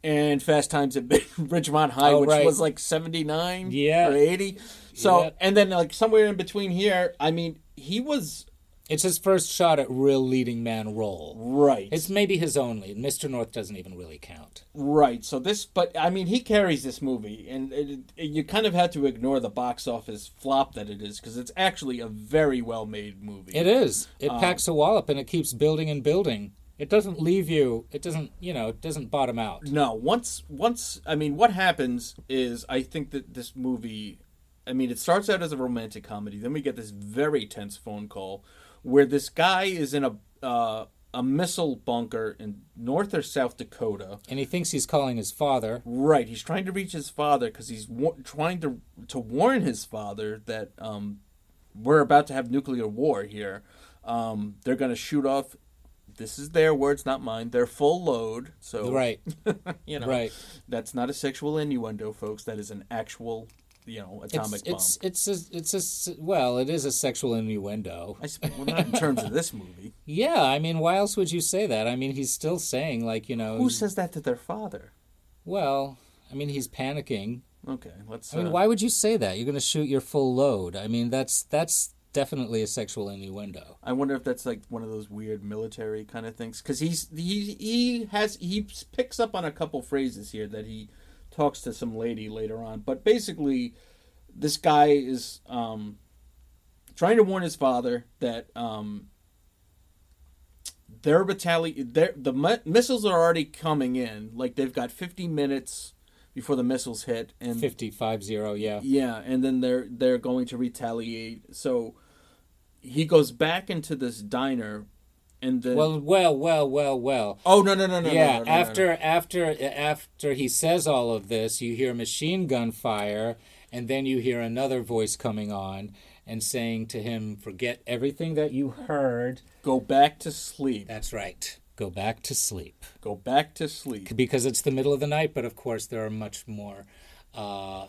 and Fast Times at Ridgemont High, Oh, which right. was like 79 Yeah. or 80. So, Yeah. and then like somewhere in between here, I mean, he was It's his first shot at real leading man role. right. It's maybe his only. Mr. North doesn't even really count. Right. So this, but I mean, he carries this movie, and it, it, you kind of have to ignore the box office flop that it is because it's actually a very well made movie. It is. It Um, packs a wallop and it keeps building and building. It doesn't leave you. It doesn't, you know, it doesn't bottom out. No, once, once, I mean, what happens is I think that this movie, I mean, it starts out as a romantic comedy. Then we get this very tense phone call where this guy is in a uh, a missile bunker in North or South Dakota. And he thinks he's calling his father. Right, he's trying to reach his father because he's wa- trying to to warn his father that um, we're about to have nuclear war here. Um, they're going to shoot off. This is their words, not mine. They're full load. So Right. you know, Right. That's not a sexual innuendo, folks. That is an actual, you know, atomic it's, bomb. it's it's a, it's a well, it is a sexual innuendo. I well, not in terms of this movie. Yeah, I mean, why else would you say that? I mean, he's still saying like, you know, Who says that to their father? well, I mean, he's panicking. Okay, let's. I mean, uh, why would you say that? You're going to shoot your full load. I mean, that's that's definitely a sexual innuendo. I wonder if that's like one of those weird military kind of things because he's he he has he picks up on a couple phrases here that he talks to some lady later on, but basically, this guy is um, trying to warn his father that um, their battalion, their the mi- missiles are already coming in. Like they've got fifty minutes before the missiles hit, and Fifty-five zero, yeah. yeah, and then they're they're going to retaliate. So he goes back into this diner, and then Well, well, well, well, well. oh no no no no yeah, no, no, after no. after after he says all of this, you hear machine gun fire, and then you hear another voice coming on and saying to him, "Forget everything that you heard." go back to sleep. That's right. Go back to sleep Go back to sleep. because it's the middle of the night. But of course, there are much more uh,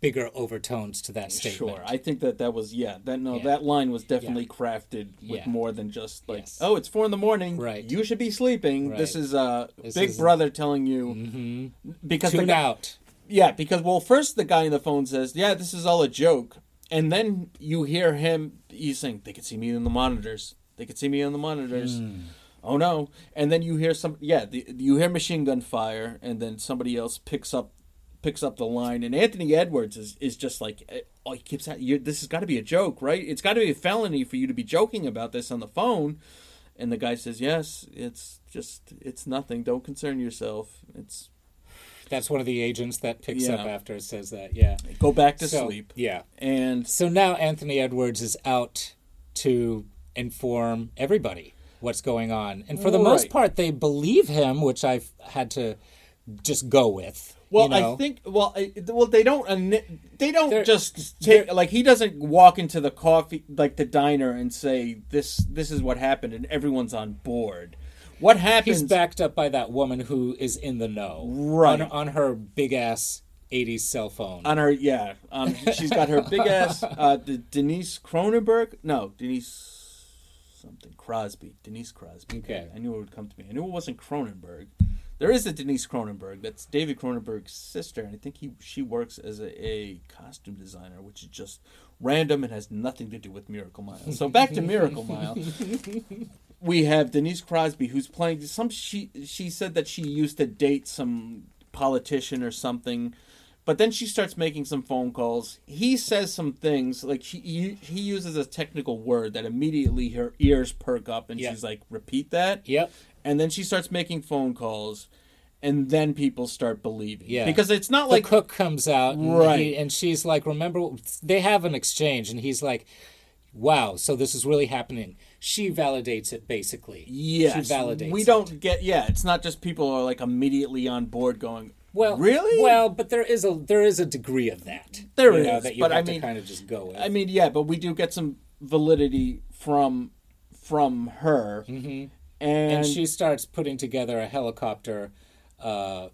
bigger overtones to that statement. Sure, I think that that was yeah. That no, Yeah. that line was definitely crafted with Yeah. more than just like Yes. oh, it's four in the morning. Right. You should be sleeping. This is uh, This Big is- Brother telling you Mm-hmm. because Tune guy- out. Yeah, because well, first the guy in the phone says, "Yeah, this is all a joke," and then you hear him. He's saying, "They can see me on the monitors. They can see me on the monitors." Hmm. Oh no! And then you hear some. Yeah, the, you hear machine gun fire, and then somebody else picks up picks up the line, and Anthony Edwards is, is just like, eh, oh, he keeps that. You, this has got to be a joke, right? It's got to be a felony for you to be joking about this on the phone. And the guy says, "Yes, it's just it's nothing. Don't concern yourself. It's That's one of the agents that picks Yeah. up after it says that. Yeah. go back to So, sleep." Yeah. And So now Anthony Edwards is out to inform everybody what's going on. And for the most part, they believe him, which I've had to just go with. Well, you know? I think well, I, well they don't they don't They're- just take like he doesn't walk into the coffee like the diner and say this this is what happened and everyone's on board. What happens? He's backed up by that woman who is in the know, Right. On, on her big ass '80s cell phone. on her yeah um, she's got her big ass uh, the denise cronenberg no denise something crosby denise crosby Okay. i knew it would come to me i knew it wasn't cronenberg there is a denise cronenberg that's david cronenberg's sister and i think he she works as a, a costume designer which is just random and has nothing to do with miracle mile so back to miracle mile we have denise crosby who's playing some she she said that she used to date some politician or something but then she starts making some phone calls. He says some things like she he, he uses a technical word that immediately her ears perk up and Yeah. she's like, "Repeat that." Yep. And then she starts making phone calls, and then people start believing. Yeah. because it's not The like cook comes out, and, Right. he- and she's like, "Remember?" They have an exchange, and he's like, "Wow, so this is really happening." She validates it basically. yes, she validates. we don't get yeah. It's not just people are like immediately on board going. Well, really? Well, but there is a there is a degree of that. There you know, is, that you but have I mean- kind of just go with. I mean, yeah, but we do get some validity from from her, mm-hmm. And, and she starts putting together a helicopter uh,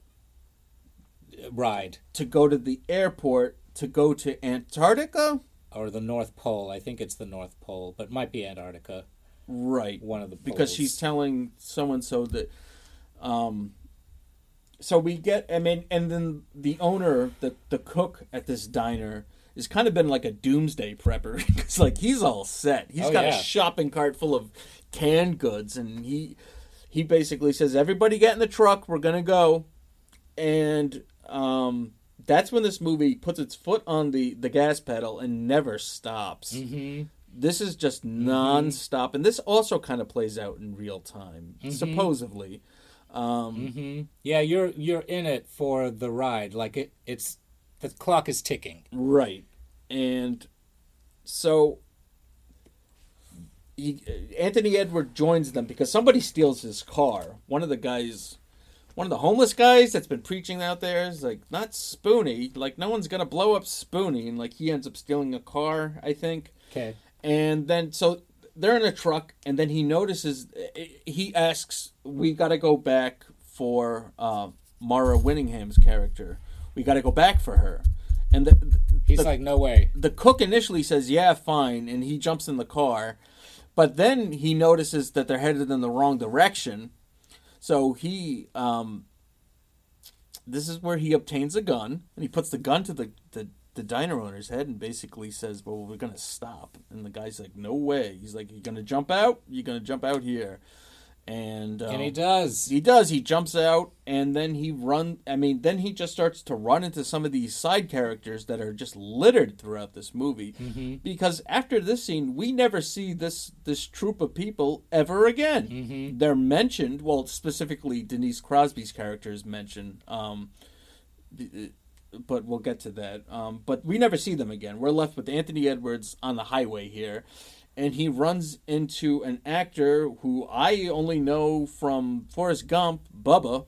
ride to go to the airport to go to Antarctica. or the North Pole. I think it's the North Pole, but it might be Antarctica. Right. One of the because she's telling so and so that um so we get I mean and then the owner the the cook at this diner has kind of been like a doomsday prepper it's like he's all set He's Oh, got yeah. a shopping cart full of canned goods and he he basically says everybody get in the truck we're gonna go and um that's when this movie puts its foot on the the gas pedal and never stops Mm-hmm. this is just non-stop and this also kind of plays out in real time Mm-hmm. supposedly Um, Yeah, you're you're in it for the ride. Like it, it's the clock is ticking. right and so he, anthony edward joins them because somebody steals his car. One of the guys one of the homeless guys that's been preaching out there is like not spoony. Like no one's gonna blow up spoony and like he ends up stealing a car i think. Okay. and then so they're in a truck and then he notices he asks we got to go back for uh, mara winningham's character. We got to go back for her. And the, He's the, like, no way. the cook initially says yeah fine and he jumps in the car but then he notices that they're headed in the wrong direction so he um, this is where he obtains a gun and he puts the gun to the, the, the diner owner's head and basically says, Well, we're going to stop. And the guy's like, No way. He's like, You're going to jump out? You're going to jump out here. And, um, And he does. he does. He jumps out, and then he run. I mean, then he just starts to run into some of these side characters that are just littered throughout this movie. Mm-hmm. Because after this scene, we never see this this troop of people ever again. Mm-hmm. They're mentioned. Well, specifically, Denise Crosby's character is mentioned. Um, but we'll get to that. Um, but we never see them again. We're left with Anthony Edwards on the highway here, and he runs into an actor who I only know from Forrest Gump, Bubba,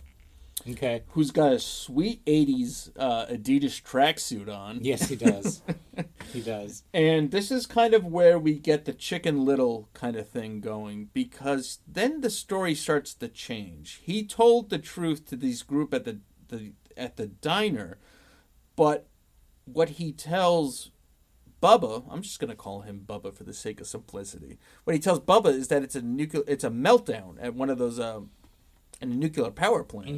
Okay. who's got a sweet '80s uh, Adidas tracksuit on. Yes, he does. he does. And this is kind of where we get the Chicken Little kind of thing going because then the story starts to change. He told the truth to these group at the, the at the diner, but what he tells Bubba, I'm just going to call him Bubba for the sake of simplicity. What he tells Bubba is that it's a nuclear it's a meltdown at one of those um in a nuclear power plant.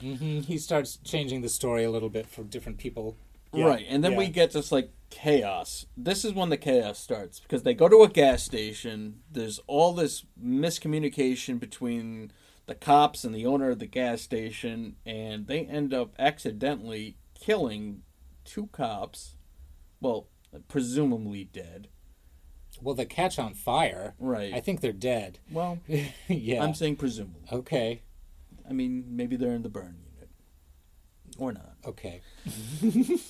hmm He starts changing the story a little bit for different people. Yeah, Right, and then yeah. we get this like chaos. This is when the chaos starts because they go to a gas station. There's all this miscommunication between the cops and the owner of the gas station, and they end up accidentally killing two cops. Well, presumably dead. Well, they catch on fire. Right. I think they're dead. Well, yeah. I'm saying presumably. okay. I mean, maybe they're in the burn unit, or not. Okay.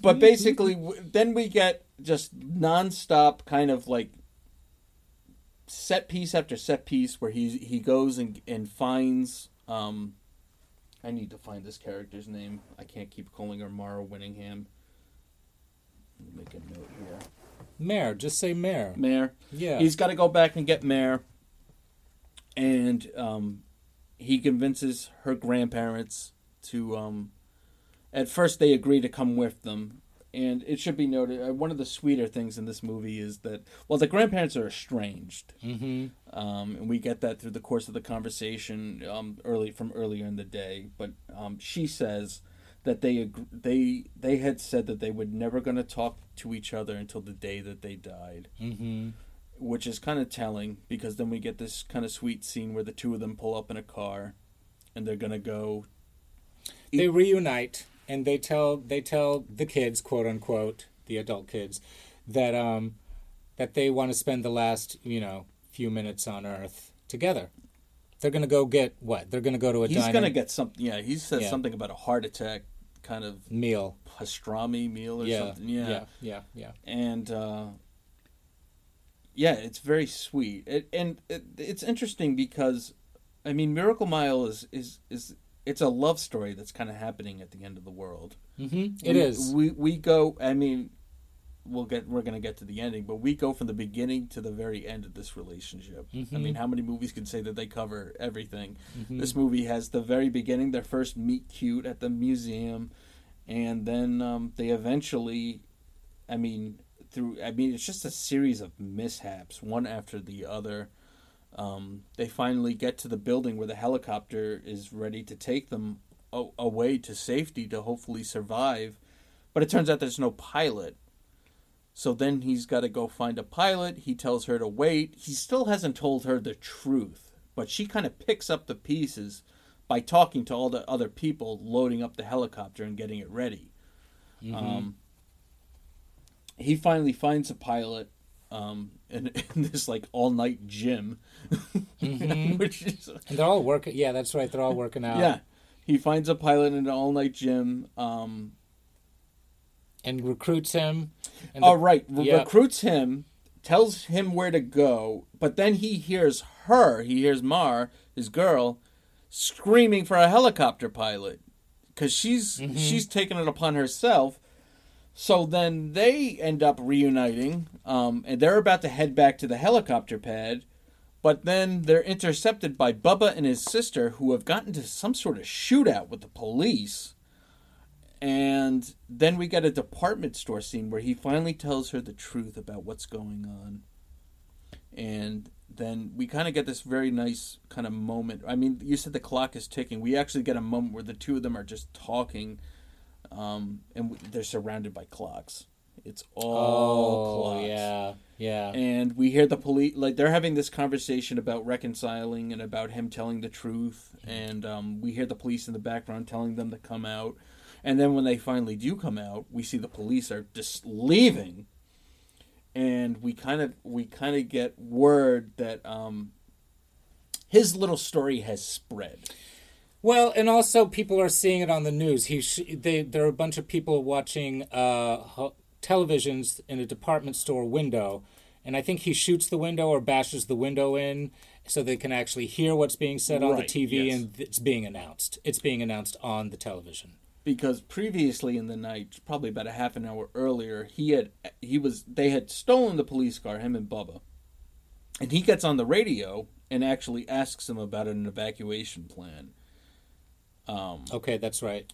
but basically then we get just nonstop kind of like set piece after set piece where he he goes and and finds um I need to find this character's name. I can't keep calling her Mara Winningham. Make a note here. Mayor. Just say mayor. Mayor. Yeah. He's got to go back and get Mayor. and um, he convinces her grandparents to. Um, at first, they agree to come with them, and it should be noted uh, one of the sweeter things in this movie is that well, the grandparents are estranged, Mm-hmm. um, and we get that through the course of the conversation um, early from earlier in the day. But um, she says that they they they had said that they were never going to talk to each other until the day that they died Mm-hmm. which is kind of telling because then we get this kind of sweet scene where the two of them pull up in a car and they're gonna go They reunite and they tell they tell the kids, quote unquote, the adult kids, that um that they want to spend the last you know few minutes on Earth together. They're gonna go get what? They're gonna go to a he's diner gonna get something yeah he says Yeah. something about a heart attack kind of meal. pastrami meal or Yeah, something yeah. yeah, yeah, yeah. and uh yeah it's very sweet it, and it, it's interesting because i mean miracle mile is is is it's a love story that's kind of happening at the end of the world Mm-hmm. It we, is. We we go. I mean, we'll get. We're gonna get to the ending, but we go from the beginning to the very end of this relationship. I Mm-hmm. mean, how many movies can say that they cover everything? This movie has the very beginning, their first meet cute at the museum, and then um, they eventually. I mean, through. I mean, it's just a series of mishaps, one after the other. Um, they finally get to the building where the helicopter is ready to take them away to safety to hopefully survive. But it turns out there's no pilot. So then he's got to go find a pilot. He tells her to wait. He still hasn't told her the truth, but she kind of picks up the pieces by talking to all the other people loading up the helicopter and getting it ready. Um, he finally finds a pilot um, in, in this like all night gym, which is And they're all working. Yeah, that's right. They're all working out. yeah. He finds a pilot in an all night gym. Um, And recruits him. And oh the- right, Re- yeah. recruits him, tells him where to go, but then he hears her. He hears Mar, his girl, screaming for a helicopter pilot because she's Mm-hmm. she's taken it upon herself. So then they end up reuniting, um, and they're about to head back to the helicopter pad. But then they're intercepted by Bubba and his sister, who have gotten to some sort of shootout with the police. And then we get a department store scene where he finally tells her the truth about what's going on. And then we kind of get this very nice kind of moment. I mean, you said the clock is ticking. We actually get a moment where the two of them are just talking, um, and they're surrounded by clocks. It's all Oh, clocks yeah, yeah. and we hear the police like they're having this conversation about reconciling and about him telling the truth and um, we hear the police in the background telling them to come out and then when they finally do come out we see the police are just leaving and we kind of we kind of get word that um, his little story has spread Well, and also people are seeing it on the news. He sh- they there are a bunch of people watching uh, ho- televisions in a department store window, and I think he shoots the window or bashes the window in so they can actually hear what's being said on the TV, yes. and it's being announced. It's being announced on the television. Because previously in the night, probably about a half an hour earlier, he had he was they had stolen the police car, him and Bubba, and he gets on the radio and actually asks him about an evacuation plan. Um, okay, that's right.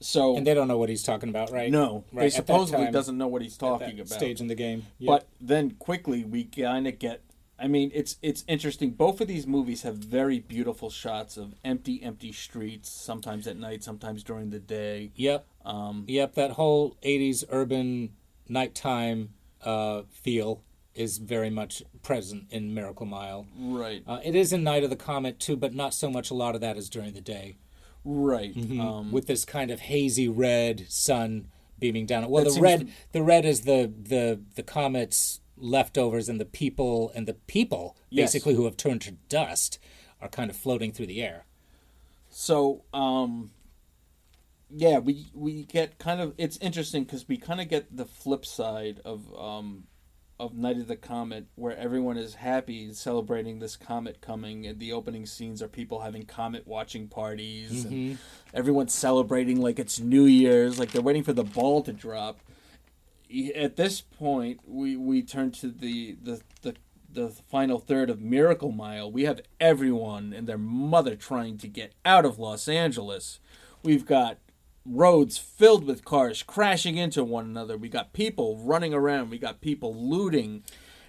So And they don't know what he's talking about, right? no, right. they supposedly time, doesn't know what he's talking about. stage in the game. Yeah. But then quickly we kind of get. I mean, it's it's interesting. Both of these movies have very beautiful shots of empty, empty streets. Sometimes at night, sometimes during the day. Yep. Um, Yep, that whole 80s urban nighttime uh, feel is very much present in Miracle Mile. right, Uh, it is in Night of the Comet too, but not so much. A lot of that is during the day, right. Um, with this kind of hazy red sun beaming down. Well, the red, to- the red is the the the comet's leftovers, and the people and the people Yes. basically who have turned to dust are kind of floating through the air. So, um, yeah, we we get kind of it's interesting because we kind of get the flip side of um, of Night of the Comet, where everyone is happy celebrating this comet coming, and the opening scenes are people having comet watching parties, and everyone's celebrating like it's New Year's, like they're waiting for the ball to drop. At this point, we we turn to the the the the final third of Miracle Mile, we have everyone and their mother trying to get out of Los Angeles. We've got roads filled with cars crashing into one another. We got people running around. We got people looting.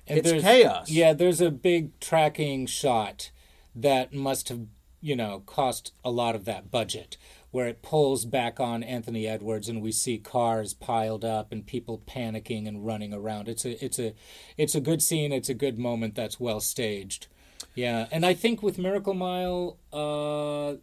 And it's chaos. Yeah, there's a big tracking shot that must have, you know, cost a lot of that budget, where it pulls back on Anthony Edwards, and we see cars piled up and people panicking and running around. It's a, it's a, it's a good scene. It's a good moment that's well staged. Yeah, and I think with Miracle Mile, uh,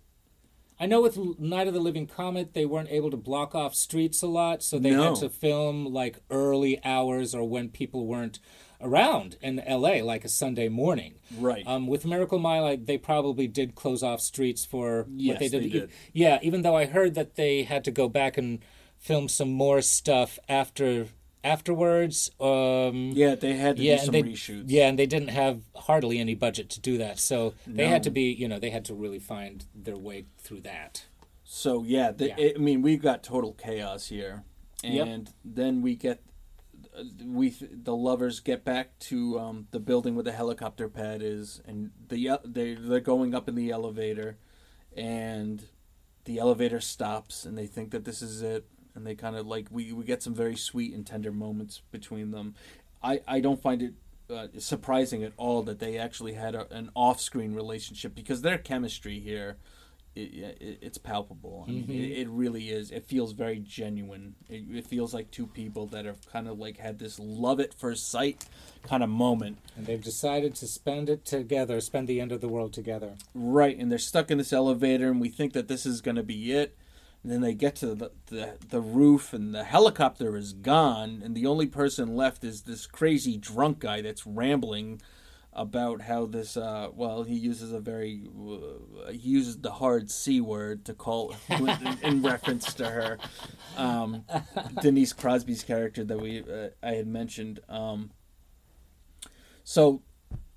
I know with Night of the Living Comet, they weren't able to block off streets a lot, so they No. had to film like early hours or when people weren't around in LA, like a Sunday morning. Right. Um, with Miracle Mile, I, they probably did close off streets for Yes, what they did. they did. Yeah, even though I heard that they had to go back and film some more stuff after afterwards. Um, yeah, they had to yeah, do some they, reshoots. yeah, and they didn't have hardly any budget to do that, so they No. had to be, you know, they had to really find their way through that. So yeah, the, Yeah. It, I mean, we've got total chaos here, Yep. and then we get we the lovers get back to um, the building where the helicopter pad is, and the they they're going up in the elevator, and the elevator stops, and they think that this is it, and they kind of like we we get some very sweet and tender moments between them. I I don't find it. Uh, surprising at all that they actually had a, an off-screen relationship because their chemistry here it, it, it's palpable. I mean, Mm-hmm. it, it really is. It feels very genuine. It, it feels like two people that have kind of like had this love at first sight kind of moment. And they've decided to spend it together, spend the end of the world together. Right, and they're stuck in this elevator, and we think that this is going to be it. And then they get to the, the the roof, and the helicopter is gone, and the only person left is this crazy drunk guy that's rambling about how this. Uh, well, he uses a very uh, he uses the hard c word to call in, in reference to her, um, Denise Crosby's character that we uh, I had mentioned. Um, so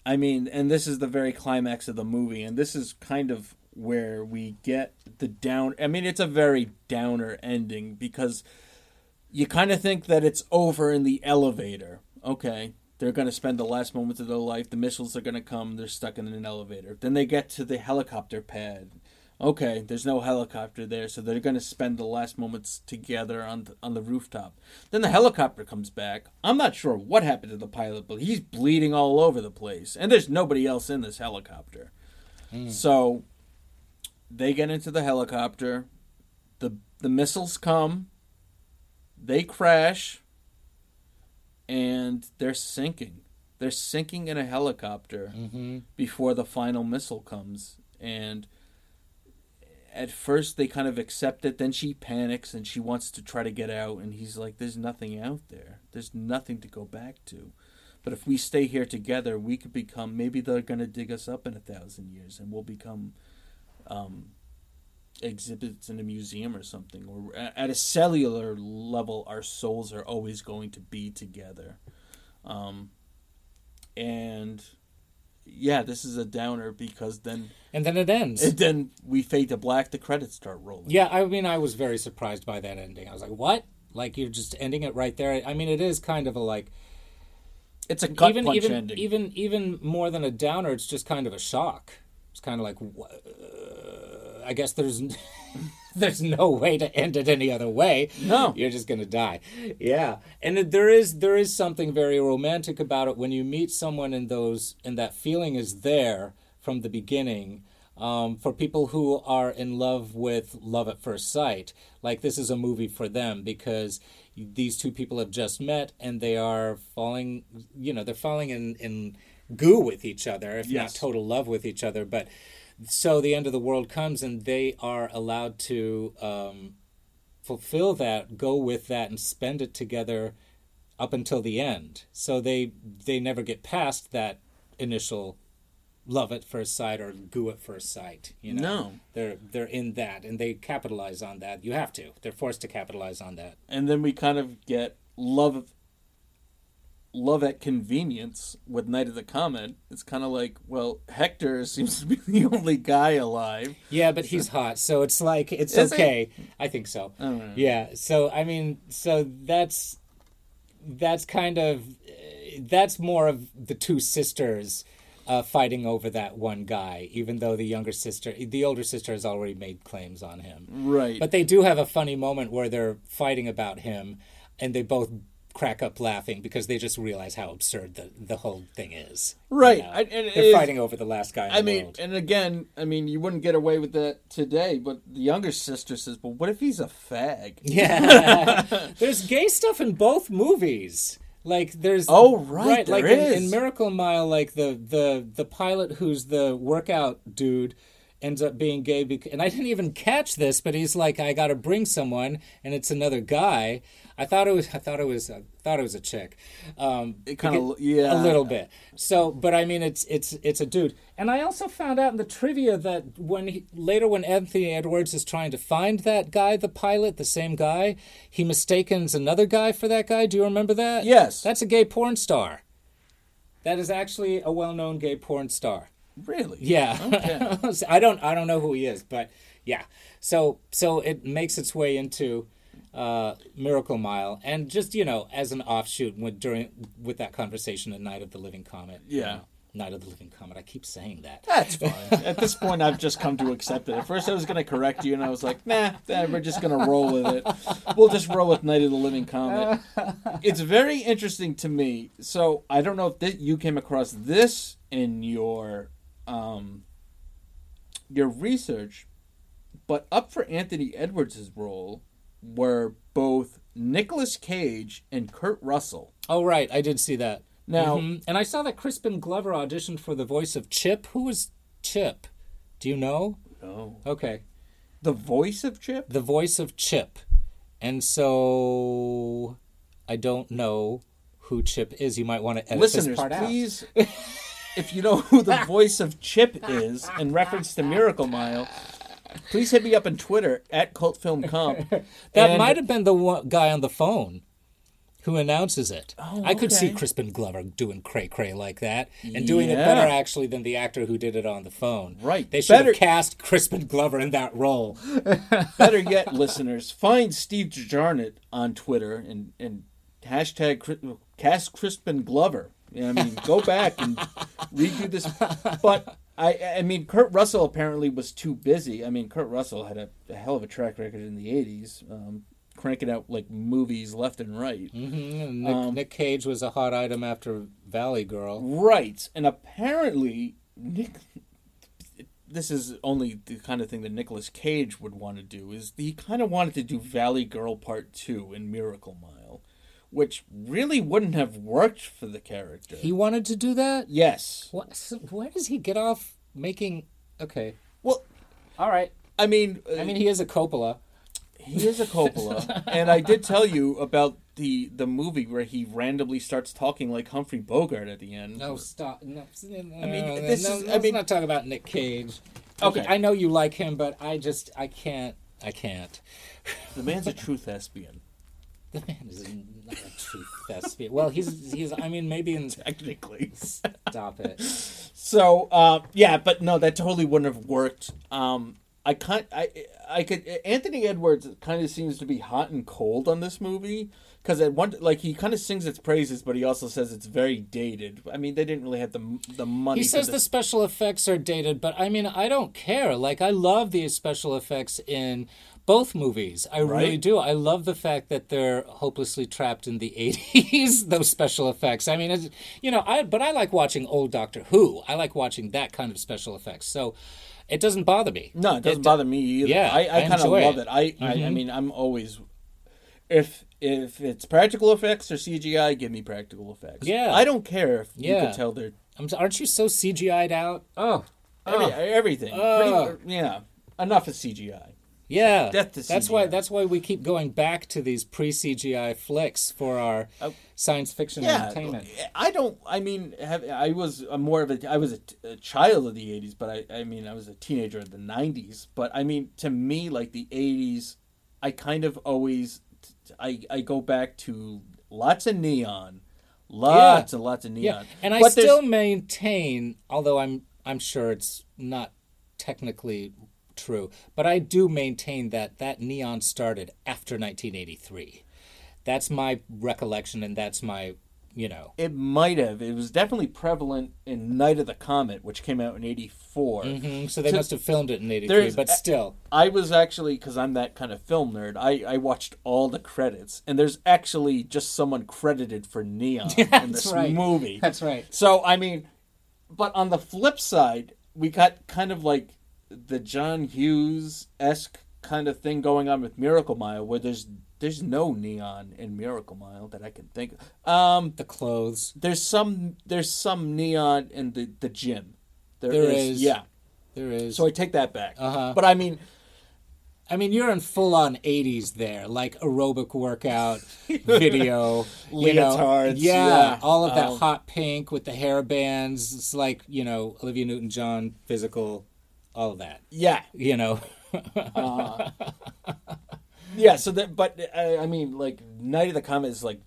I mean, and this is the very climax of the movie, and this is kind of where we get the down. I mean, it's a very downer ending because you kind of think that it's over in the elevator. Okay, they're going to spend the last moments of their life. The missiles are going to come. They're stuck in an elevator. Then they get to the helicopter pad. Okay, there's no helicopter there, so they're going to spend the last moments together on the, on the rooftop. Then the helicopter comes back. I'm not sure what happened to the pilot, but he's bleeding all over the place, and there's nobody else in this helicopter. Hmm. So they get into the helicopter. the The missiles come. They crash, and they're sinking. They're sinking in a helicopter Mm-hmm. before the final missile comes, and at first they kind of accept it. Then she panics and she wants to try to get out. And he's like there's nothing out there. There's nothing to go back to. But if we stay here together we could become maybe they're going to dig us up in a thousand years and we'll become um, exhibits in a museum or something or at a cellular level our souls are always going to be together um, and yeah this is a downer because then And then it ends. and then we fade to black. The credits start rolling. yeah, I mean, I was very surprised by that ending. I was like, what? Like, you're just ending it right there. I mean, it is kind of a like, It's a gut even punch even ending. even even more than a downer. It's just kind of a shock. It's kind of like, uh, I guess there's there's no way to end it any other way. No. you're just gonna die. Yeah, and there is there is something very romantic about it when you meet someone and those and that feeling is there from the beginning. Um, for people who are in love with love at first sight, like this is a movie for them because these two people have just met and they are falling, you know, they're falling in, in goo with each other, if Yes. not total love with each other. But so the end of the world comes and they are allowed to um, fulfill that, go with that, and spend it together up until the end. So they they never get past that initial love at first sight or goo at first sight. You know, No. they're they're in that, and they capitalize on that. You have to. They're forced to capitalize on that. and then we kind of get love love at convenience with Night of the Comet. It's kind of like, well, Hector seems to be the only guy alive. Yeah, but he's hot, so it's like it's Is he? okay. I think so. I. Yeah. So I mean, so that's that's kind of that's more of the two sisters uh, fighting over that one guy, even though the younger sister, the older sister, has already made claims on him. Right. But they do have a funny moment where they're fighting about him, and they both crack up laughing because they just realize how absurd the, the whole thing is. Right. You know? I- and they're fighting over the last guy in I mean, world. and again, I mean, you wouldn't get away with that today. But the younger sister says, "But what if he's a fag?" Yeah, there's gay stuff in both movies. Like there's Oh, right, like there in, is. in Miracle Mile, like the the the pilot who's the workout dude ends up being gay. Because, and I didn't even catch this, but he's like, I got to bring someone, and it's another guy. I thought it was I thought it was I thought it was a chick. Um, It kinda yeah. a little bit. So, but I mean, it's it's it's a dude. And I also found out in the trivia that when he, later when Anthony Edwards is trying to find that guy, the pilot, the same guy, he mistakens another guy for that guy. Do you remember that? Yes. That's a gay porn star. That is actually a well-known gay porn star. Really? Yeah. Okay. I don't I don't know who he is, but yeah. So so it makes its way into uh, Miracle Mile, and just you know, as an offshoot with during with that conversation at Night of the Living Comet. you Yeah. know, Night of the Living Comet. I keep saying that. That's fine. At this point, I've just come to accept it. At first, I was going to correct you, and I was like, nah, nah, we're just going to roll with it. We'll just roll with Night of the Living Comet. It's very interesting to me. So, I don't know if this, you came across this in your um, your research, but up for Anthony Edwards' role were both Nicolas Cage and Kurt Russell. Oh right, I did see that. Now, Mhm. and I saw that Crispin Glover auditioned for the voice of Chip. Who was Chip? Do you know? oh, Okay, the voice of Chip? the voice of Chip, and so I don't know who Chip is. You might want to edit Listeners, this part out. please, if you know who the voice of Chip is in reference to Miracle Mile, please hit me up on Twitter at Cult Film Comp. That And- might have been the one guy on the phone who announces it. Oh, I could see. Crispin Glover doing cray cray like that and doing it better actually than the actor who did it on the phone. Right. They should Better- have cast Crispin Glover in that role. Better yet, listeners, find Steve Jarnett on Twitter and, and hashtag cast Crispin Glover. I mean, go back and redo this. But I, I mean, Kurt Russell apparently was too busy. I mean, Kurt Russell had a, a hell of a track record in the '80s, um, cranking out like movies left and right. Mhm, Nick, Um, Nick Cage was a hot item after Valley Girl. Right, and apparently Nick. This is only the kind of thing that Nicolas Cage would want to do. Is he kind of wanted to do Valley Girl Part Two in Miracle Mile, which really wouldn't have worked for the character. He wanted to do that? yes. What, so where does he get off making. Okay. Well, All right. I mean, uh, I mean, he is a Coppola. he is a Coppola, and I did tell you about the the movie where he randomly starts talking like Humphrey Bogart at the end. No, stop. No, I mean, no, this no, is- I let's mean- not talk about Nick Cage. Okay. I know you like him, but I just I can't. I can't. the man's a true thespian. The man is not a true thespian. Well, he's he's. I mean, maybe in Technically. stop it. So uh, yeah, but no, that totally wouldn't have worked. Um, I can't. I I could. Anthony Edwards kind of seems to be hot and cold on this movie because at one like he kind of sings its praises, but he also says it's very dated. I mean, they didn't really have the the money. He says the, the special effects are dated, but I mean, I don't care. Like, I love these special effects in both movies. I really do. I love the fact that they're hopelessly trapped in the 80s, those special effects. I mean, it's, you know, I but I like watching old Doctor Who. I like watching that kind of special effects. So it doesn't bother me. No, it doesn't It- bother me either. yeah, I, I I kind of love it. it. I, I I Mhm. mean, I'm always if if it's practical effects or CGI, give me practical effects. Yeah. I don't care if you Yeah. can tell they're I'm, aren't you so CGI'd out? Oh, every, oh. everything. Oh. Pretty, yeah, enough of CGI. Yeah, Death to that's why. That's why we keep going back to these pre CGI flicks for our Oh. science fiction Yeah, entertainment. I don't. I mean, have, I was a more of a. I was a, a child of the '80s, but I. I mean, I was a teenager in the '90s. But I mean, to me, like the '80s, I kind of always. I I go back to lots of neon, lots and lots of neon. Yeah, and I But there's- still maintain, although I'm I'm sure it's not technically true, but I do maintain that that neon started after 1983. That's my recollection, and that's my you know. It might have. It was definitely prevalent in Night of the Comet, which came out in '84. Mm, So they To- must have filmed it in '83, but still, I was actually because I'm that kind of film nerd. I, I watched all the credits, and there's actually just someone credited for Neon in That's this right. movie. that's right. So I mean, but on the flip side, we got kind of like the John Hughes esque kind of thing going on with Miracle Mile, where there's there's no neon in Miracle Mile that I can think. of. Um, The clothes. there's some there's some neon in the the gym. There is, is. yeah. There is. So I take that back. Uh-huh. But I mean, I mean, you're in full on 80s there, like aerobic workout video. you know. Leotards, Yeah, yeah. all of that Um, hot pink with the hair bands. It's like, you know, Olivia Newton John, physical, all of that. yeah, You know. yeah. So that, but uh, I mean, like Night of the Comet is like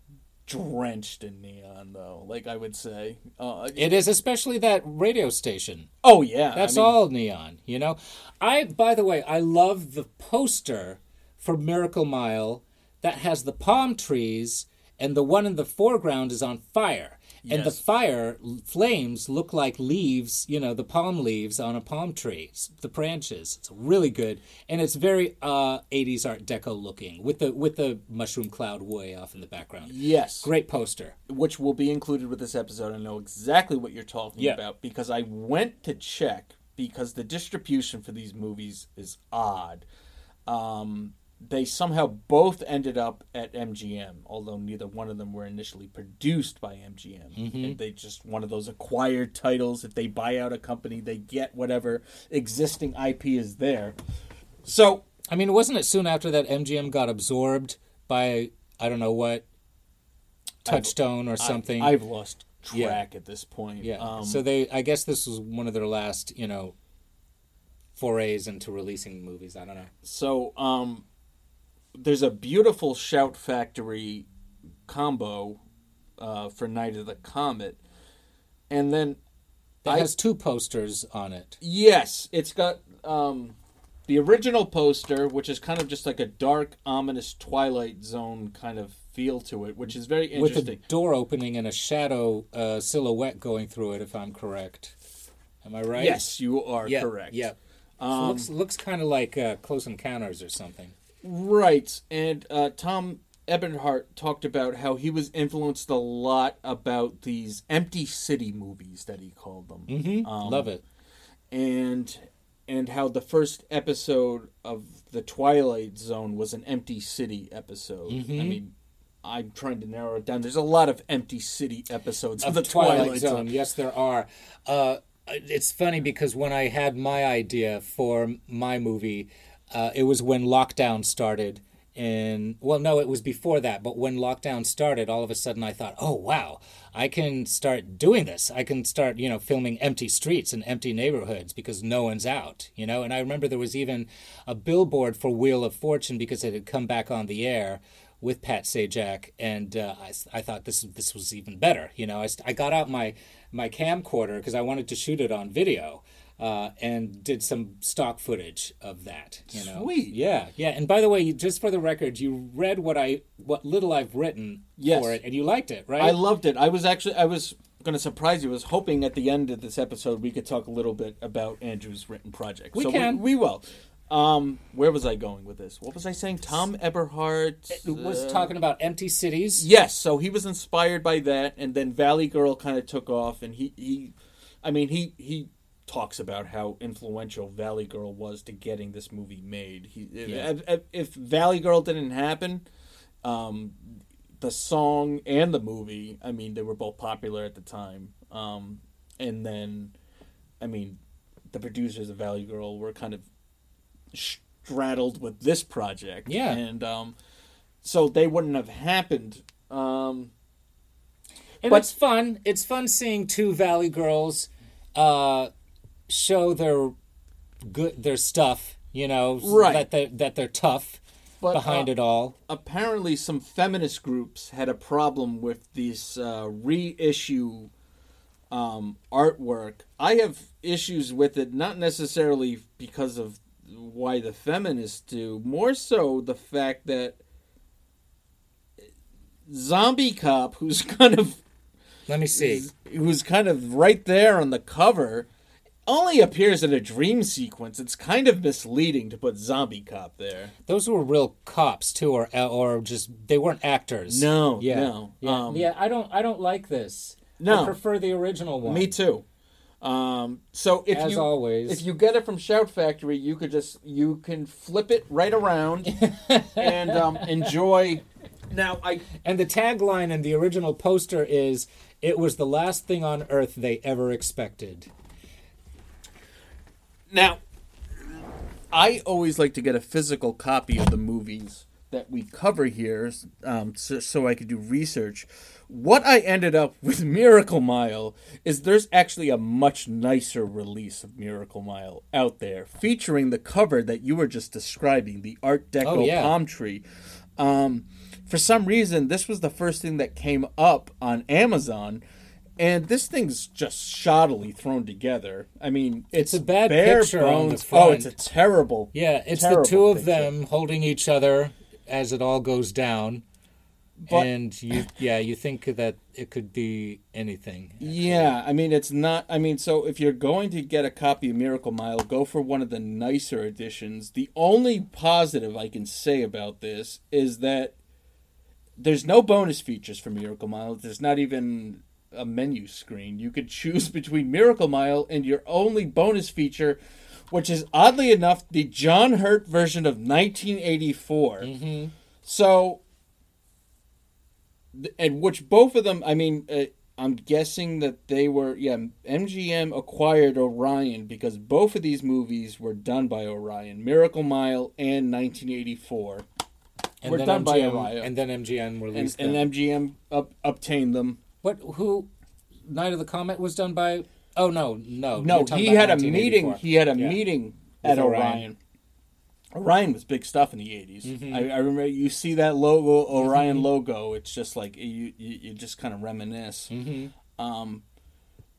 drenched in neon, though. Like I would say. Uh, It is, especially that radio station. oh yeah, That's I mean, all neon, you know? I, by the way, I love the poster for Miracle Mile that has the palm trees, and the one in the foreground is on fire. And the fire flames look like leaves, you know, the palm leaves on a palm tree, the branches. It's really good, and it's very uh, 80s Art Deco looking with the with the mushroom cloud way off in the background. Yes, Great poster. which will be included with this episode. I know exactly what you're talking Yeah. about because I went to check because the distribution for these movies is odd. Um, they somehow both ended up at MGM, although neither one of them were initially produced by MGM. Mm-hmm. And they just one of those acquired titles. If they buy out a company, they get whatever existing IP is there. So I mean, wasn't it soon after that MGM got absorbed by I don't know what Touchstone or something? I, have lost Yeah. track at this point. yeah. Um, so they, I guess this was one of their last, you know, forays into releasing movies. I don't know. So um, there's a beautiful Shout Factory combo uh, for Night of the Comet, and then That I- has two posters on it. yes, it's got um, the original poster, which is kind of just like a dark, ominous Twilight Zone kind of feel to it, which is very interesting. With a door opening and a shadow uh, silhouette going through it, if I'm correct. Am I right? Yes, you are Yeah, correct. Yeah. So Um, looks looks kind of like uh, Close Encounters or something. Right, and uh, Thom Eberhardt talked about how he was influenced a lot about these empty city movies that he called them, Mm-hmm. Um, Love it. and and how the first episode of the Twilight Zone was an empty city episode. Mm-hmm. I mean, I'm trying to narrow it down. There's a lot of empty city episodes of, of the Twilight, Zone. Yes, there are. Uh, it's funny because when I had my idea for my movie, uh, it was when lockdown started. And well, no, it was before that. But when lockdown started, all of a sudden I thought, "Oh wow, I can start doing this. I can start, you know, filming empty streets and empty neighborhoods because no one's out, you know." And I remember there was even a billboard for Wheel of Fortune because it had come back on the air with Pat Sajak, and uh, I, I thought this this was even better. You know, I, I got out my my camcorder because I wanted to shoot it on video, uh, and did some stock footage of that. You know, Sweet. yeah, yeah. And by the way, just for the record, you read what I what little I've written Yes. for it, and you liked it, right? I loved it. I was actually I was going to surprise you. I was hoping at the end of this episode we could talk a little bit about Andrew's written project. We so can. We, we will. Um, where was I going with this? What was I saying? Thom Eberhardt was uh, talking about empty cities. Yes, so he was inspired by that, and then Valley Girl kind of took off, and he, he, I mean, he he talks about how influential Valley Girl was to getting this movie made. He, Yeah. if, if, Valley Girl didn't happen, um, the song and the movie, I mean, they were both popular at the time. Um, and then, I mean, the producers of Valley Girl were kind of straddled with this project. Yeah. And um, so they wouldn't have happened. Um, And But- it's fun. It's fun seeing two Valley girls uh, show their good their stuff. You know, Right. that they that they're tough But, behind uh, it all. apparently, some feminist groups had a problem with this uh, reissue um, artwork. I have issues with it, not necessarily because of why the feminists do, more so the fact that Zombie Cop, who's kind of Let me see. who's kind of right there on the cover, only appears in a dream sequence. It's kind of misleading to put Zombie Cop there. Those were real cops too, or or just they weren't actors. No, yeah, no, yeah, um, yeah. I don't, I don't like this. No. I prefer the original one. Me too. Um, so if As you always. if you get it from Shout Factory, you could just you can flip it right around and um, enjoy. Now I And the tagline in the original poster is, "It was the last thing on earth they ever expected." Now, I always like to get a physical copy of the movies that we cover here, um, so, so I could do research. What I ended up with Miracle Mile is there's actually a much nicer release of Miracle Mile out there, featuring the cover that you were just describing, the Art Deco Oh, yeah. palm tree. Um, for some reason, this was the first thing that came up on Amazon. And this thing's just shoddily thrown together. I mean, it's, a bad picture bones. Oh, it's a terrible. Yeah, it's the two of picture. them holding each other as it all goes down. But- and you, yeah, you think that it could be anything. Yeah, I mean, it's not. I mean, so if you're going to get a copy of Miracle Mile, go for one of the nicer editions. The only positive I can say about this is that there's no bonus features for Miracle Mile. There's not even a menu screen. You could choose between Miracle Mile and your only bonus feature, which is oddly enough the John Hurt version of 1984. So and which both of them i mean uh, i'm guessing that they were yeah mgm acquired orion because both of these movies were done by orion miracle mile and 1984 And were then done by MGM orion and then MGM released and them. mgm up, obtained them What? Who? Night of the Comet was done by. Oh no, no, no he had a meeting he had a Yeah. meeting at orion. Orion. Orion was big stuff in the 80s. Mm-hmm. I, I remember you see that logo, Orion logo. It's just like you, you, you just kind of reminisce. Mm-hmm. Um,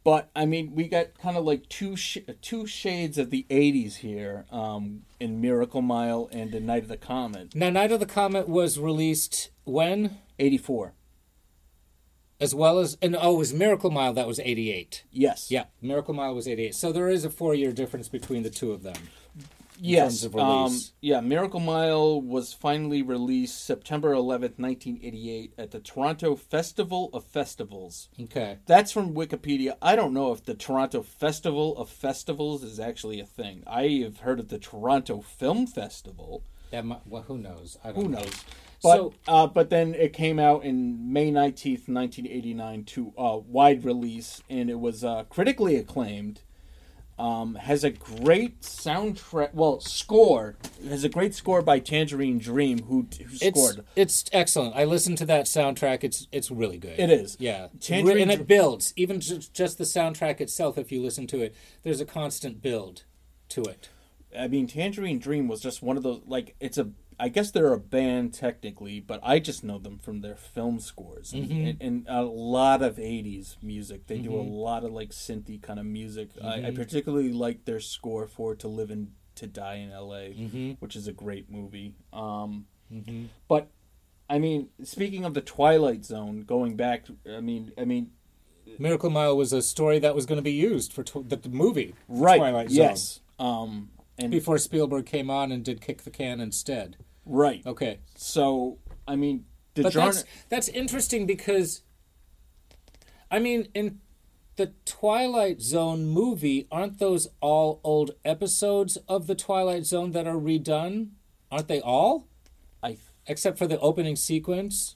but I mean, we got kind of like two sh- two shades of the '80s here um, in Miracle Mile and in Night of the Comet. Now, Night of the Comet was released when, '84. As well as, and oh, it was Miracle Mile that was eighty eight. Yes. Yeah, Miracle Mile was eighty eight. So there is a four year difference between the two of them. Yes. terms of Um, yeah. Miracle Mile was finally released September 11th, 1988, at the Toronto Festival of Festivals. Okay. That's from Wikipedia. I don't know if the Toronto Festival of Festivals is actually a thing. I have heard of the Toronto Film Festival. That might, well, who knows? I don't Who know. knows? But So- uh, but then it came out in May nineteenth, nineteen eighty nine, to uh, wide release, and it was uh, critically acclaimed. Um, has a great soundtrack. Well, score has a great score by Tangerine Dream, who who It's scored. it's excellent. I listened to that soundtrack. It's it's really good. It is. Yeah, Tangerine and it builds. Even just, just the soundtrack itself, if you listen to it, there's a constant build to it. I mean, Tangerine Dream was just one of those. Like, it's a. I guess they're a band technically, but I just know them from their film scores and, Mm-hmm. and, and a lot of '80s music. They do a Mm-hmm. lot of like synthy kind of music. I, I particularly like their score for "To Live and to Die in L.A.," Mm-hmm. which is a great movie. Um, But I mean, speaking of the Twilight Zone, going back, I mean, I mean, Miracle Mile was a story that was going to be used for tw- the, the movie right? Twilight Zone yes. Um, and before Spielberg came on and did Kick the Can instead. Right. Okay, So I mean, the but that's that's interesting because, I mean, in the Twilight Zone movie, aren't those all old episodes of the Twilight Zone that are redone? Aren't they all? I Except for the opening sequence.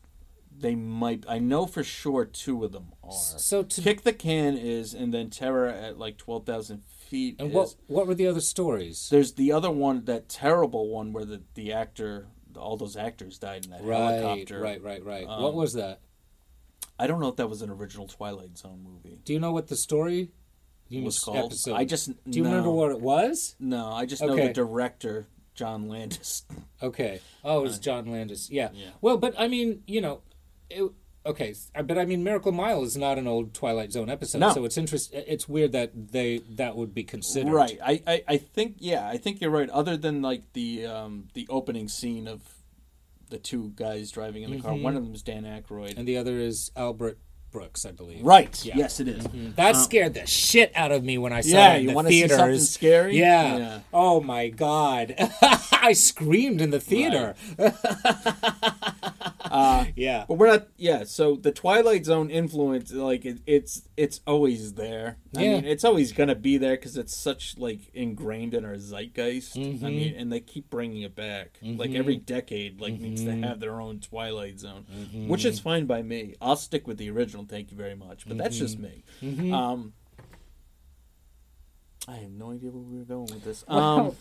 they might. I know for sure two of them are. So to Kick the can is, and then Terror at like twelve thousand and is. what what were the other stories? There's the other one, that terrible one where the the actor, all those actors died in that Right, helicopter. right, right, right. Um, what was that? I don't know if that was an original Twilight Zone movie. Do you know what the story you Was called. episode? I just Do you no. remember what it was? No, I just know the director, John Landis. Okay. Oh, it was John Landis. Yeah. Yeah. Well, but I mean, you know, it, okay, but I mean, Miracle Mile is not an old Twilight Zone episode, No. so it's interest. It's weird that they that would be considered. Right. I, I, I think yeah, I think you're right. Other than like the um the opening scene of the two guys driving in the car, one of them is Dan Aykroyd. And the other is Albert Brooks, I believe. Right. Yeah. Yes, it is. Mm-hmm. That um, scared the shit out of me when I saw Yeah, it in you the theaters. something scary? Yeah. Yeah. Oh my god, I screamed in the theater. Uh, yeah. But we're not. Yeah. So the Twilight Zone influence, like it, it's it's always there. I Yeah. mean, it's always gonna be there because it's such like ingrained in our zeitgeist. Mm-hmm. I mean, and they keep bringing it back. Like every mm-hmm. decade, like needs Mm-hmm. to have their own Twilight Zone, which is mm-hmm. fine by me. I'll stick with the original. Thank you very much. But that's just me. Mm-hmm. Um. I have no idea where we were going with this. Um,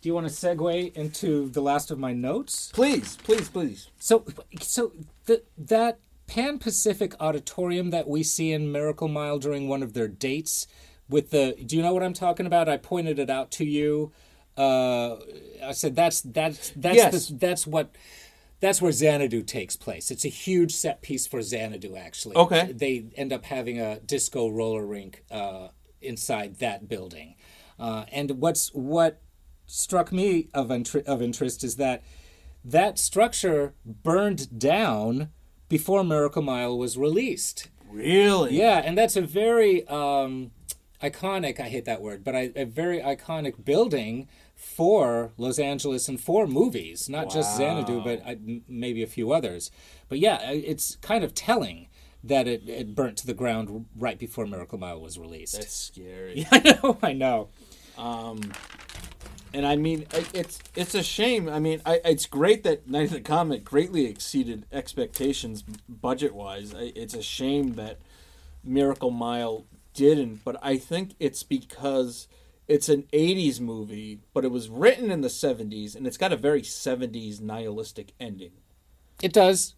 do you want to segue into the last of my notes? please, please, please. So, so the, that Pan Pacific Auditorium that we see in Miracle Mile during one of their dates with the. Do you know what I'm talking about? I pointed it out to you. Uh, I said that's that's that's Yes. the, that's what. That's where Xanadu takes place. It's a huge set piece for Xanadu, actually. Okay. They end up having a disco roller rink uh, inside that building. Uh, and what's what struck me of, inter- of interest is that that structure burned down before Miracle Mile was released. Really? Yeah, and that's a very um, iconic, I hate that word, but I, a very iconic building for Los Angeles and for movies, not just Xanadu, but I, uh, m- maybe a few others. But yeah, uh, it's kind of telling that it, it burnt to the ground right before Miracle Mile was released. That's scary. I know, I know. Um, and I mean, it's it's a shame. I mean, I, it's great that Night of the Comet greatly exceeded expectations budget wise. It's a shame that Miracle Mile didn't, but I think it's because it's an 80s movie, but it was written in the 70s, and it's got a very 70s nihilistic ending. It does.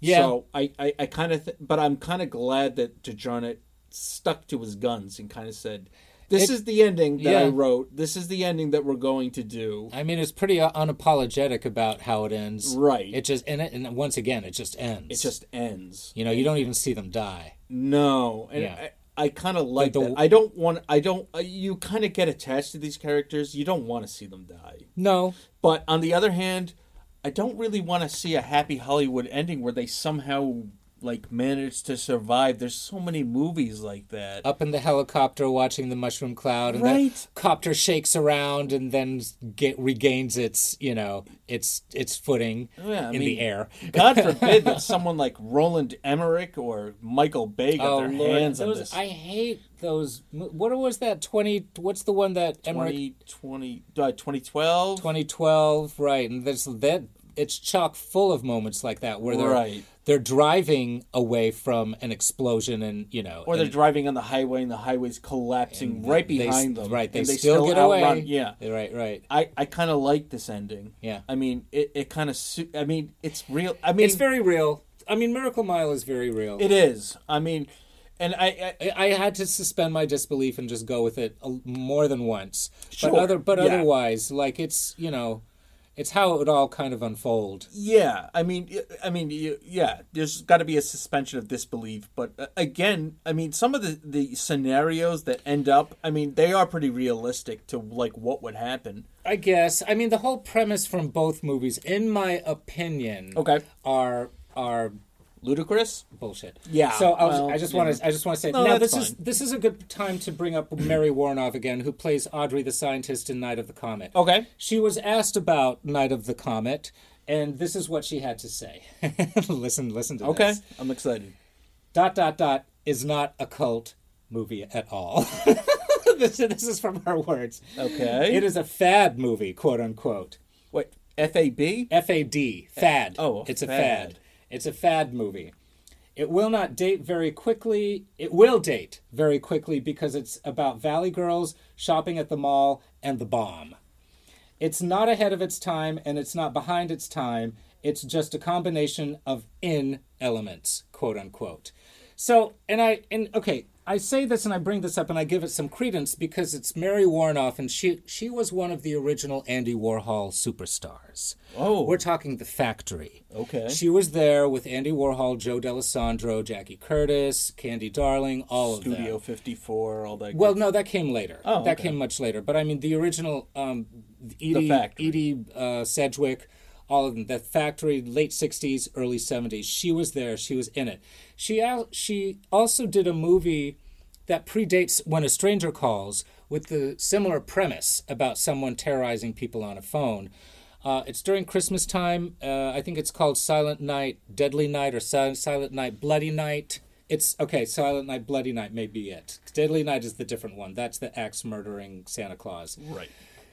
Yeah. So I, I, I kind of, th- but I'm kind of glad that De Jarnatt stuck to his guns and kind of said, "This It- is the ending that I wrote. This is the ending that we're going to do." I mean, it's pretty uh, unapologetic about how it ends. Right. It just and, it, and once again, it just ends. It just ends. you know you don't even see them die. No, and Yeah. I, kind of like the- that. I don't want. I don't. Uh, you kind of get attached to these characters. You don't want to see them die. No, But on the other hand, I don't really want to see a happy Hollywood ending where they somehow like manage to survive. There's so many movies like that. up in the helicopter watching the mushroom cloud, and Right. the copter shakes around and then get, regains its you know its its footing Yeah, in mean, the air. God forbid that someone like Roland Emmerich or Michael Bay got Oh their Lord, hands on this. I hate those. What was that? Twenty? What's the one that Emmerich 2020, uh, 2012? 2012, right? And there's that. It's chock full of moments like that where they're Right. They're driving away from an explosion, and you know, Or they're and driving on the highway and the highway's collapsing right they- behind them. Right, they, and still, get outrun- away. Yeah. right, right. I, I kind of like this ending. Yeah. I mean, it, it kind of, su- I mean, it's real. I mean, It's very real. I mean, Miracle Mile is very real. it is. I mean, and I, I I, I had to suspend my disbelief and just go with it uh, more than once. Sure, But other, but yeah. otherwise, like it's you know, it's how it would all kind of unfold. Yeah, I mean, I mean, yeah. There's got to be a suspension of disbelief, but uh, again, I mean, some of the the scenarios that end up, I mean, they are pretty realistic to like what would happen. I guess. I mean, the whole premise from both movies, in my opinion, Okay, are are ludicrous. bullshit. Yeah, So I, was, well, I just yeah. want to I just want to say No, now that's this is this is a good time to bring up Mary Woronov again, who plays Audrey the scientist in Night of the Comet. Okay, She was asked about Night of the Comet, and this is what she had to say. listen, listen to okay, this. I'm excited. Dot dot dot is not a cult movie at all. this, this is from her words. Okay, It is a fad movie, quote unquote. Wait, F A B. F A D, fad. Oh, a it's a fad. It's a fad movie. It will not date very quickly. It will date very quickly because it's about Valley Girls shopping at the mall and the bomb. It's not ahead of its time and it's not behind its time. It's just a combination of in elements, quote unquote. So, and I, and okay, I say this and I bring this up and I give it some credence because it's Mary Woronov and she, she was one of the original Andy Warhol superstars. Oh. We're talking The Factory. Okay. She was there with Andy Warhol, Joe Dallesandro, Jackie Curtis, Candy Darling, all of them. Studio 54, all that. Well, good- no, that came later. Oh, that okay. came much later. But I mean, the original um, Edie, Factory. Edie uh, Sedgwick, all of them. The Factory, late '60s, early '70s. She was there. She was in it. She al- she also did a movie that predates When a Stranger Calls with the similar premise about someone terrorizing people on a phone. Uh, it's during Christmas time. Uh, I think it's called Silent Night, Deadly Night, or Sil- Silent Night, Bloody Night. It's okay. Silent Night, Bloody Night may be it. Deadly Night is the different one. That's the axe murdering Santa Claus. Right.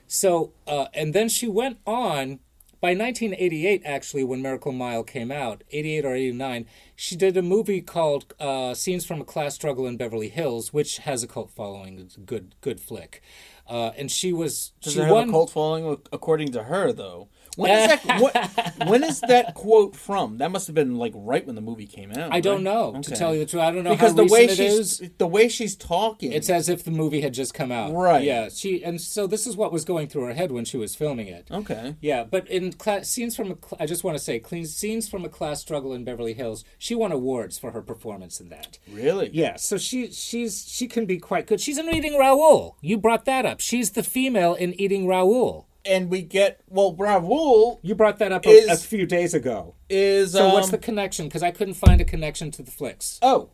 So, uh, and then she went on. By 1988, actually, when Miracle Mile came out, 88 or 89, she did a movie called uh, "Scenes from a Class Struggle in Beverly Hills," which has a cult following. It's a good, good flick. Uh, and she was Does she it have won. a cult following according to her though? When is that? what, when is that quote from? That must have been like right when the movie came out. I don't right? know to tell you the truth. I don't know because the way she's is. the way she's talking. It's as if the movie had just come out. Right. Yeah. She and so this is what was going through her head when she was filming it. okay. Yeah, but in class, scenes from a, I just want to say, clean scenes from a class struggle in Beverly Hills. She won awards for her performance in that. Really? Yeah, so she she's she can be quite good. She's in Eating Raoul. You brought that up. She's the female in Eating Raoul. And we get well, Raoul You brought that up a, a few days ago. is So um, what's the connection? Because I couldn't find a connection to the flicks. oh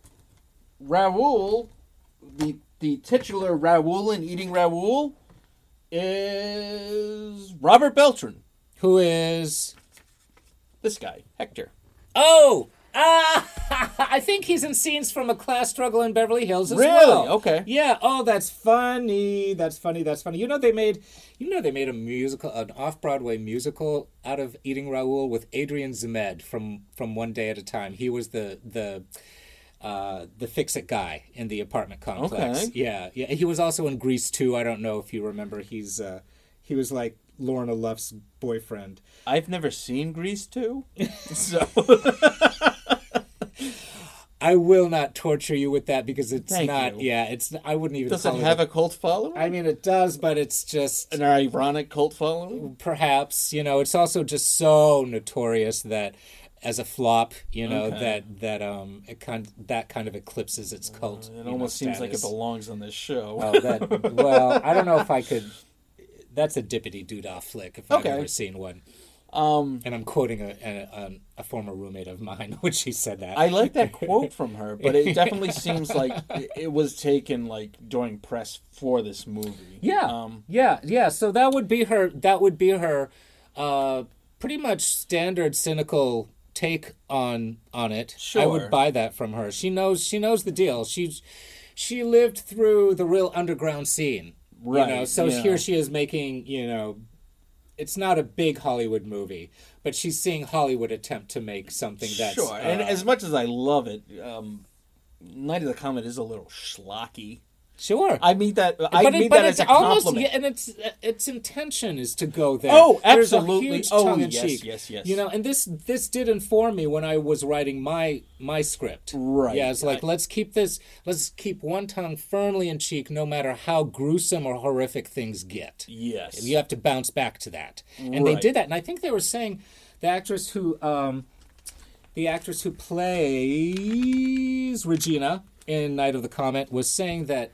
Raoul, the the titular Raoul in Eating Raoul is Robert Beltran. Who is? This guy, Hector. Oh, ah! I think he's in scenes from a class struggle in Beverly Hills as Really? well. Okay. Yeah. Oh, that's funny. That's funny. That's funny. You know they made, you know they made a musical, an off-Broadway musical out of Eating Raoul with Adrian Zmed from from One Day at a Time. He was the the. Uh, the fix-it guy in the apartment complex. Okay. Yeah, yeah. He was also in Grease too. I don't know if you remember. He's uh, he was like Lorna Luft's boyfriend. I've never seen Grease 2. so I will not torture you with that because it's Thank not. you. Yeah, it's. I wouldn't even. does it have a, a cult following? I mean, it does, but it's just An ironic cult following? perhaps you know. It's also just so notorious that as a flop, you know Okay. that that um it kind that kind of eclipses its cult. It you know, almost seems like it belongs on this show. Oh, that well, I don't know if I could. That's a dippity doodah flick if Okay. I've ever seen one. Um, And I'm quoting a, a, a, former roommate of mine when she said that. I like that quote from her, but it definitely seems like it, was taken like during press for this movie. Yeah, Um, yeah, yeah. So that would be her. That would be her. Uh, pretty much standard cynical take on on it. I would buy that from her. She knows. She knows the deal. She's she lived through the real underground scene. You know, Right, so yeah. here she is making. You know, it's not a big Hollywood movie, but she's seeing Hollywood attempt to make something that's sure. and uh, as much as I love it, um, Night of the Comet is a little schlocky. Sure. I mean that. I but mean but that it's as a almost compliment. yeah, and its its intention is to go there. Oh, absolutely. Oh, yes, cheek. yes, yes. You know, and this this did inform me when I was writing my my script. Right. Yeah, it's like I- let's keep this let's keep one tongue firmly in cheek, no matter how gruesome or horrific things get. yes. You have to bounce back to that, and they did that. And I think they were saying the actress who um, the actress who plays Regina in Night of the Comet was saying that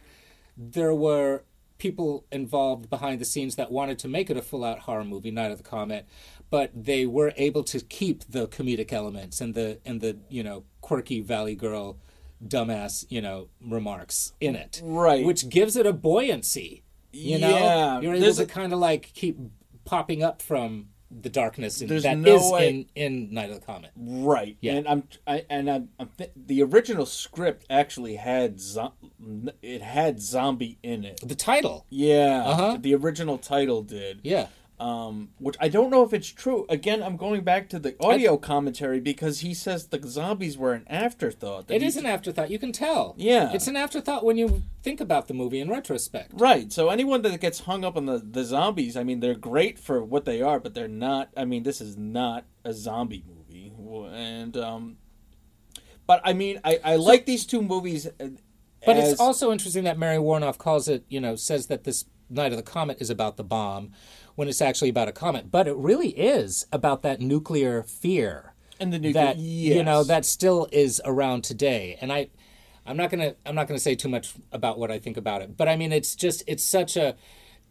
there were people involved behind the scenes that wanted to make it a full-out horror movie, Night of the Comet, but they were able to keep the comedic elements and the and the you know quirky Valley Girl, dumbass you know remarks in it, Right. Which gives it a buoyancy. You know, Yeah, you're able there's to a- kind of like keep popping up from the darkness in, There's that no is way- in in Night of the Comet. Right. Yeah. And I'm I, and I'm, I'm th- the original script actually had zo- it had zombie in it. The title, Yeah. Uh-huh. The original title did. yeah. Um, which I don't know if it's true. Again, I'm going back to the audio commentary because he says the zombies were an afterthought. It is an afterthought. You can tell. Yeah. It's an afterthought when you think about the movie in retrospect. Right. So anyone that gets hung up on the, the zombies, I mean, they're great for what they are, but they're not. I mean, this is not a zombie movie. And, um, but I mean, I, I like these two movies. uh, But as- it's also interesting that Mary Woronov calls it, you know, says that this Night of the Comet is about the bomb when it's actually about a comet. But it really is about that nuclear fear And the nuclear- that you know that still is around today. And I I'm not gonna I'm not gonna say too much about what I think about it. But I mean it's just it's such a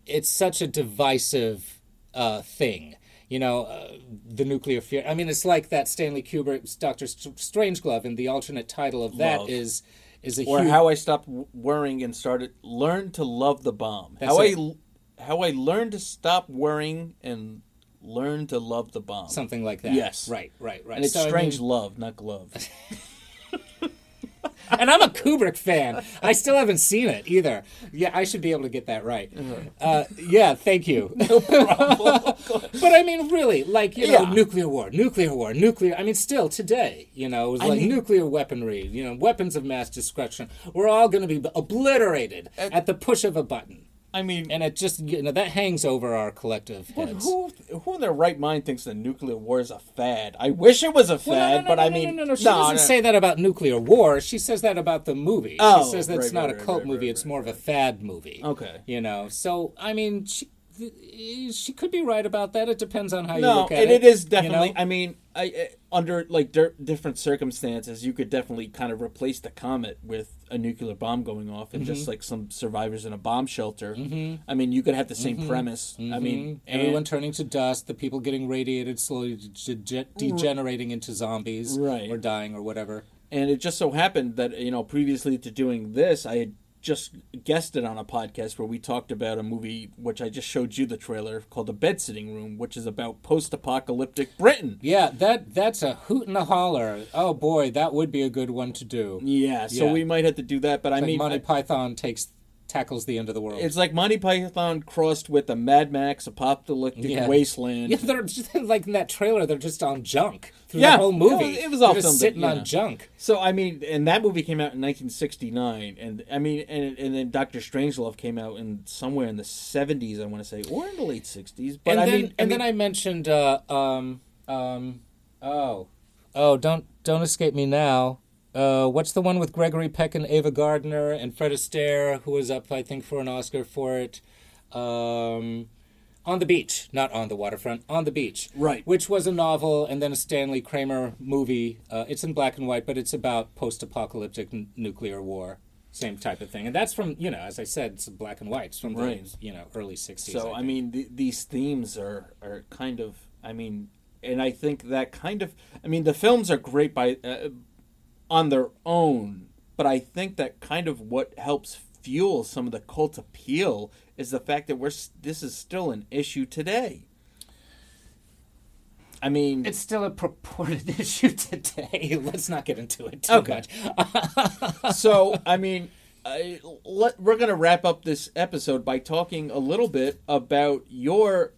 it's such a divisive uh, thing. you know, uh, the nuclear fear. I mean, it's like that Stanley Kubrick's Doctor St- Strangeglove, and the alternate title of that Love. is is a or huge, how I stopped worrying and started learn to love the bomb. That's how it. I l- how I learned to stop worrying and learn to love the bomb. something like that. Yes. right, right, right. and it's So, I strange mean- love, not glove. and I'm a Kubrick fan. I still haven't seen it either. Yeah, I should be able to get that right. Uh, yeah, thank you. No problem. but I mean, really, like you know, Yeah. nuclear war, nuclear war, nuclear. I mean, still today, you know, it was I like mean- nuclear weaponry, you know, weapons of mass destruction. We're all going to be obliterated at the push of a button, I mean, and it just you know that hangs over our collective heads. who who in their right mind thinks that nuclear war is a fad? I wish it was a fad, Well, no, no, but no, I mean, no, no, no. She doesn't say that about nuclear war. She says that about the movie. Oh, she says that it's right, not right, a cult right, movie. it's more of a fad movie. Okay. You know, so I mean, she she could be right about that. It depends on how you look at and it. it is you definitely. know? I mean, I, I under like dir- different circumstances, you could definitely kind of replace the comet with a nuclear bomb going off, and Mm-hmm. just like some survivors in a bomb shelter. I mean, you could have the same premise. I mean, Mhm. everyone and- turning to dust, the people getting radiated, slowly de- de- degenerating into zombies, Right. or dying, or whatever. And it just so happened that you know, previously to doing this, I had just guested on a podcast where we talked about a movie which I just showed you the trailer called The Bed Sitting Room, which is about post-apocalyptic Britain. Yeah, that that's a hoot and a holler. Oh boy, that would be a good one to do. Yeah, so Yeah. we might have to do that. But I Like mean, Monty I- Python takes tackles the end of the world. It's like Monty Python crossed with a Mad Max apocalyptic Yeah. wasteland. Yeah, they're just, like in that trailer. They're just on junk through Yeah, the whole movie. it was- it was all just sitting at- on junk. So I mean, and that movie came out in 1969, and I mean, and and then Doctor Strangelove came out in somewhere in the 70s, I want to say, or in the late 60s. But and I then, mean, and I then I mentioned, uh, um, um, oh, oh, don't don't escape me now. Uh, what's the one with Gregory Peck and Ava Gardner and Fred Astaire, who was up, I think, for an Oscar for it? Um, on the beach, not on the waterfront, on the beach. Right. Which was a novel and then a Stanley Kramer movie. Uh, it's in black and white, but it's about post-apocalyptic n- nuclear war. Same type of thing, and that's from you know, as I said, it's black and white. It's from the you know early '60s. so I think. mean, th- these themes are are kind of, I mean, and I think that kind of, I mean, the films are great by uh, on their own, but I think that kind of what helps fuel some of the cult appeal is the fact that we're this is still an issue today. I mean, It's still a purported issue today. Let's not get into it too Okay. much. so I mean, I, let, we're going to wrap up this episode by talking a little bit about your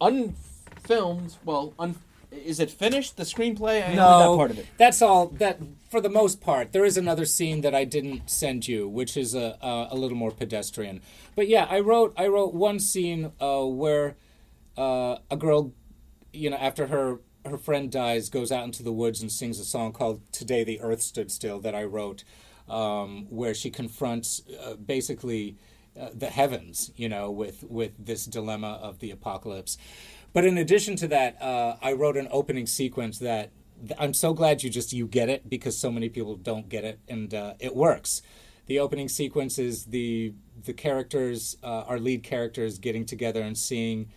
unfilmed. Well, un, is it finished? The screenplay? I no, got part of it. that's all. That for the most part, there is another scene that I didn't send you, which is a a, a little more pedestrian. But yeah, I wrote I wrote one scene uh, where uh, a girl, you know, after her her friend dies, goes out into the woods and sings a song called "Today the Earth Stood Still" that I wrote, um, where she confronts uh, basically uh, the heavens, you know, with with this dilemma of the apocalypse. But in addition to that, uh, I wrote an opening sequence that th- I'm so glad you just you get it because so many people don't get it, and uh, it works. The opening sequence is the the characters, uh, our lead characters, getting together and seeing.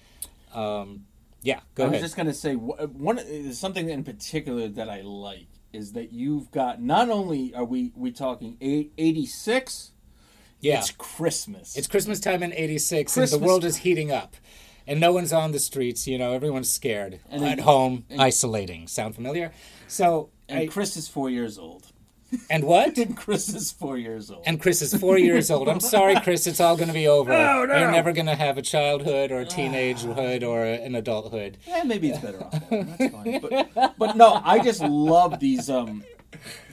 Um, yeah, go I ahead. was just going to say one something in particular that I like is that you've got not only are we we talking 86 yeah, it's Christmas. It's Christmas time in '86, and the world is heating up, and no one's on the streets. You know, everyone's scared And at then- home, isolating. Sound familiar? So, and I- Chris is 4 years old. and what? And Chris is 4 years old. And Chris is four years old. I'm sorry, Chris. It's all going to be over. No, no. You're never going to have a childhood or a teenagehood or an adulthood. Eh, maybe it's better off. That's fine. But, but no, I just love these. Um,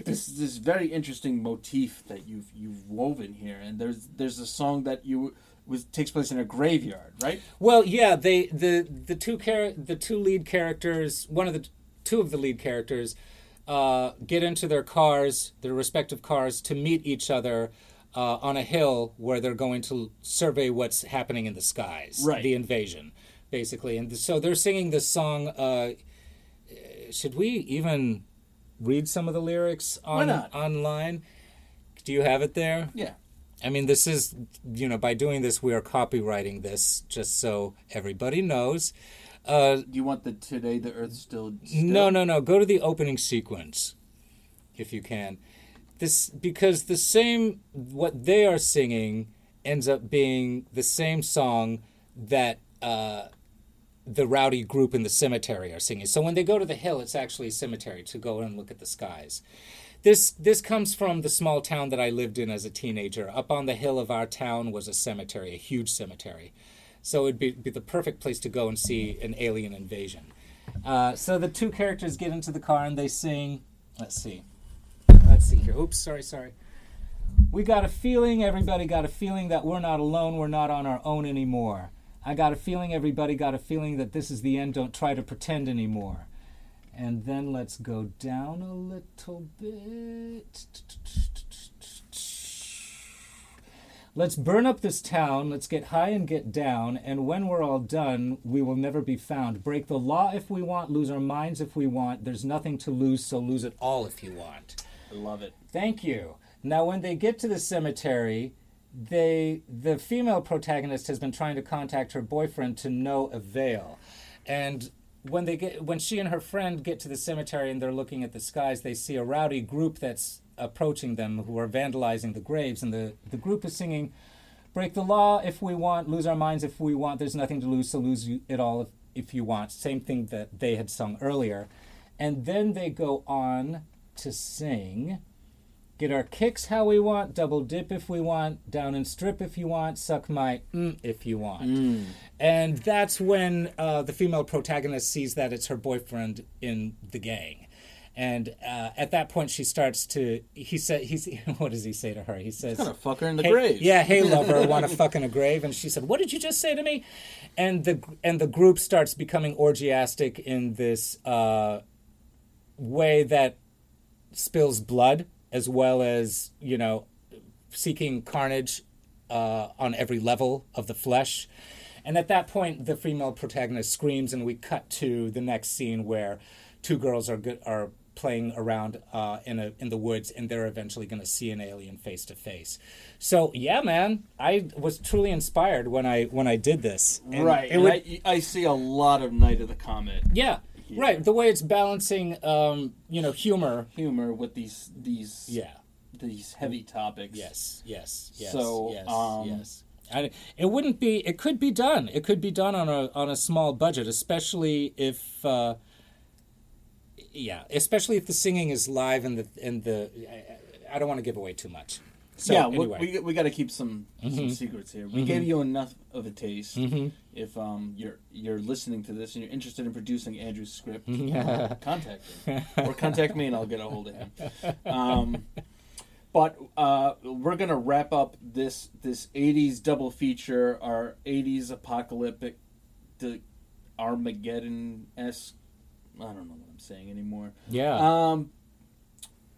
this this very interesting motif that you've you've woven here, and there's there's a song that you was takes place in a graveyard, right? Well, yeah, they the the two char- the two lead characters, one of the two of the lead characters, uh, get into their cars, their respective cars, to meet each other uh, on a hill where they're going to survey what's happening in the skies, Right. the invasion, basically. And so they're singing this song. Uh, should we even read some of the lyrics on not? online? Do you have it there? Yeah. I mean, this is, you know, by doing this, we are copyrighting this just so everybody knows. Uh, Do you want the today the Earth still? still? no, no, no. Go to the opening sequence, if you can. This because the same what they are singing ends up being the same song that uh, the rowdy group in the cemetery are singing. So when they go to the hill, it's actually a cemetery to go and look at the skies. This this comes from the small town that I lived in as a teenager. Up on the hill of our town was a cemetery, a huge cemetery. So it'd be, be the perfect place to go and see an alien invasion. Uh, so the two characters get into the car and they sing. Let's see. Let's see here. Oops, sorry, sorry. We got a feeling, everybody got a feeling that we're not alone, we're not on our own anymore. I got a feeling, everybody got a feeling that this is the end, don't try to pretend anymore. And then let's go down a little bit. Let's burn up this town, let's get high and get down, and when we're all done, we will never be found. Break the law if we want, lose our minds if we want. There's nothing to lose, so lose it all if you want. I love it. Thank you. Now, when they get to the cemetery, they the female protagonist has been trying to contact her boyfriend to no avail, and when they get when she and her friend get to the cemetery and they're looking at the skies, they see a rowdy group that's approaching them who are vandalizing the graves, and the the group is singing. Break the law if we want, lose our minds if we want. There's nothing to lose, so lose it all if, if you want. Same thing that they had sung earlier. And then they go on to sing Get our kicks how we want, double dip if we want, down and strip if you want, suck my mm if you want. And that's when uh, the female protagonist sees that it's her boyfriend in the gang. And uh, at that point, she starts to. He said, "He's what does he say to her?" He says, Gonna fuck her in the hey, grave. Yeah, hey lover, want to fuck in a grave? And she said, "What did you just say to me?" And the and the group starts becoming orgiastic in this uh, way that spills blood as well as you know seeking carnage uh, on every level of the flesh. And at that point, the female protagonist screams, and we cut to the next scene where two girls are good, are playing around uh, in a in the woods, and they're eventually going to see an alien face to face. So yeah, man, I was truly inspired when I when I did this. And right. It and would, I, I see a lot of Night of the Comet yeah. Right. The way it's balancing, um, you know, humor. humor with these these Yeah. these heavy topics. Yes, yes, yes. So, yes, um, yes. I, it wouldn't be. It could be done. It could be done on a on a small budget, especially if. Uh, yeah, especially if the singing is live and the and the. I, I don't want to give away too much. So, yeah, we- anyway. we, we got to keep some some secrets here. We gave you enough of a taste. If um you're you're listening to this and you're interested in producing Andrew's script, contact him or contact me and I'll get a hold of him. Um, but uh, we're gonna wrap up this this '80s double feature, our '80s apocalyptic, the Armageddon esque. I don't know what I'm saying anymore. yeah. Um,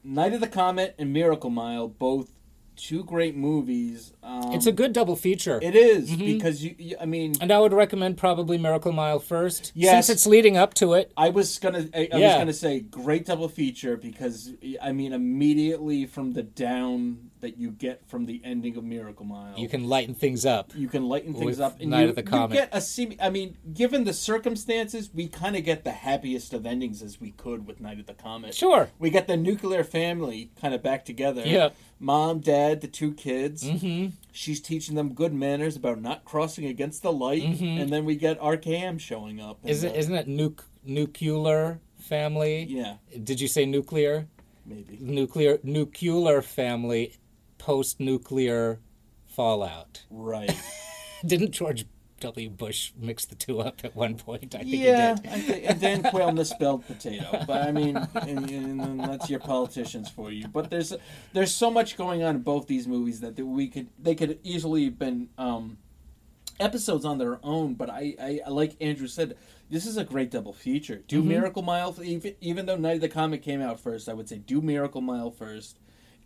Night of the Comet and Miracle Mile, both two great movies. Um, it's a good double feature. It is, because you, you. I mean, and I would recommend probably Miracle Mile first, Yes. since it's leading up to it. I was gonna. I, I was gonna say great double feature because I mean immediately from the down that you get from the ending of Miracle Mile, You can lighten things up. you can lighten things up. And Night you, of the Comet. you get a seem- I mean, given the circumstances, we kind of get the happiest of endings as we could with Night of the Comet. Sure. We get the nuclear family kind of back together. Yeah. Mom, dad, the two kids. Mm-hmm. She's teaching them good manners about not crossing against the light, and then we get RKM showing up. Mm-hmm. Isn't uh, isn't it nuc- nuclear family? Yeah, Did you say nuclear? maybe. Nuclear nuclear family, post nuclear fallout. Right. Didn't George W. Bush mix the two up at one point? I think yeah, he did. And Dan Quayle misspelled potato, but I mean, and, and that's your politicians for you. But there's there's so much going on in both these movies that we could they could easily have been um, episodes on their own. But I, I like Andrew said, this is a great double feature. Do Mm-hmm. Miracle Mile even even though Night of the Comet came out first, I would say do Miracle Mile first,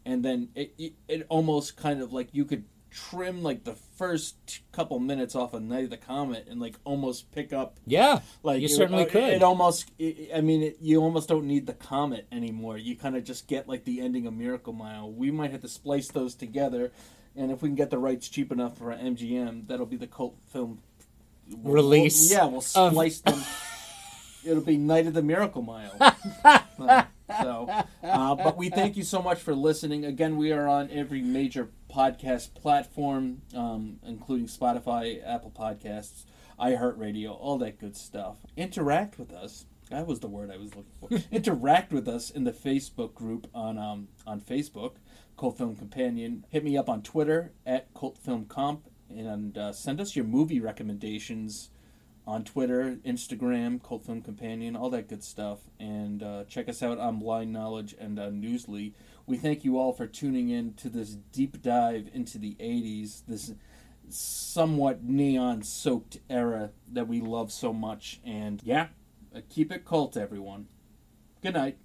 and then it it, it almost kind of like you could trim like the first couple minutes off of Night of the Comet and like almost pick up Yeah, like you it- certainly it, uh, could. It almost, it, I mean, it, you almost don't need the comet anymore. You kind of just get like the ending of Miracle Mile. We might have to splice those together, and if we can get the rights cheap enough for MGM, that'll be the cult film we'll- Release yeah, we'll of- splice them. It'll be Night of the Miracle Mile. Uh, so, uh, but we thank you so much for listening. Again, we are on every major podcast platform, um, including Spotify, Apple Podcasts, iHeartRadio, all that good stuff. Interact with us. That was the word I was looking for. Interact with us in the Facebook group on um, on Facebook, Cult Film Companion. Hit me up on Twitter at Cult Film Comp and uh, send us your movie recommendations on Twitter, Instagram, Cult Film Companion, all that good stuff. And uh, check us out on Blind Knowledge and on Newsly. We thank you all for tuning in to this deep dive into the 80s, this somewhat neon soaked era that we love so much. And yeah, uh, keep it cult, everyone. Good night.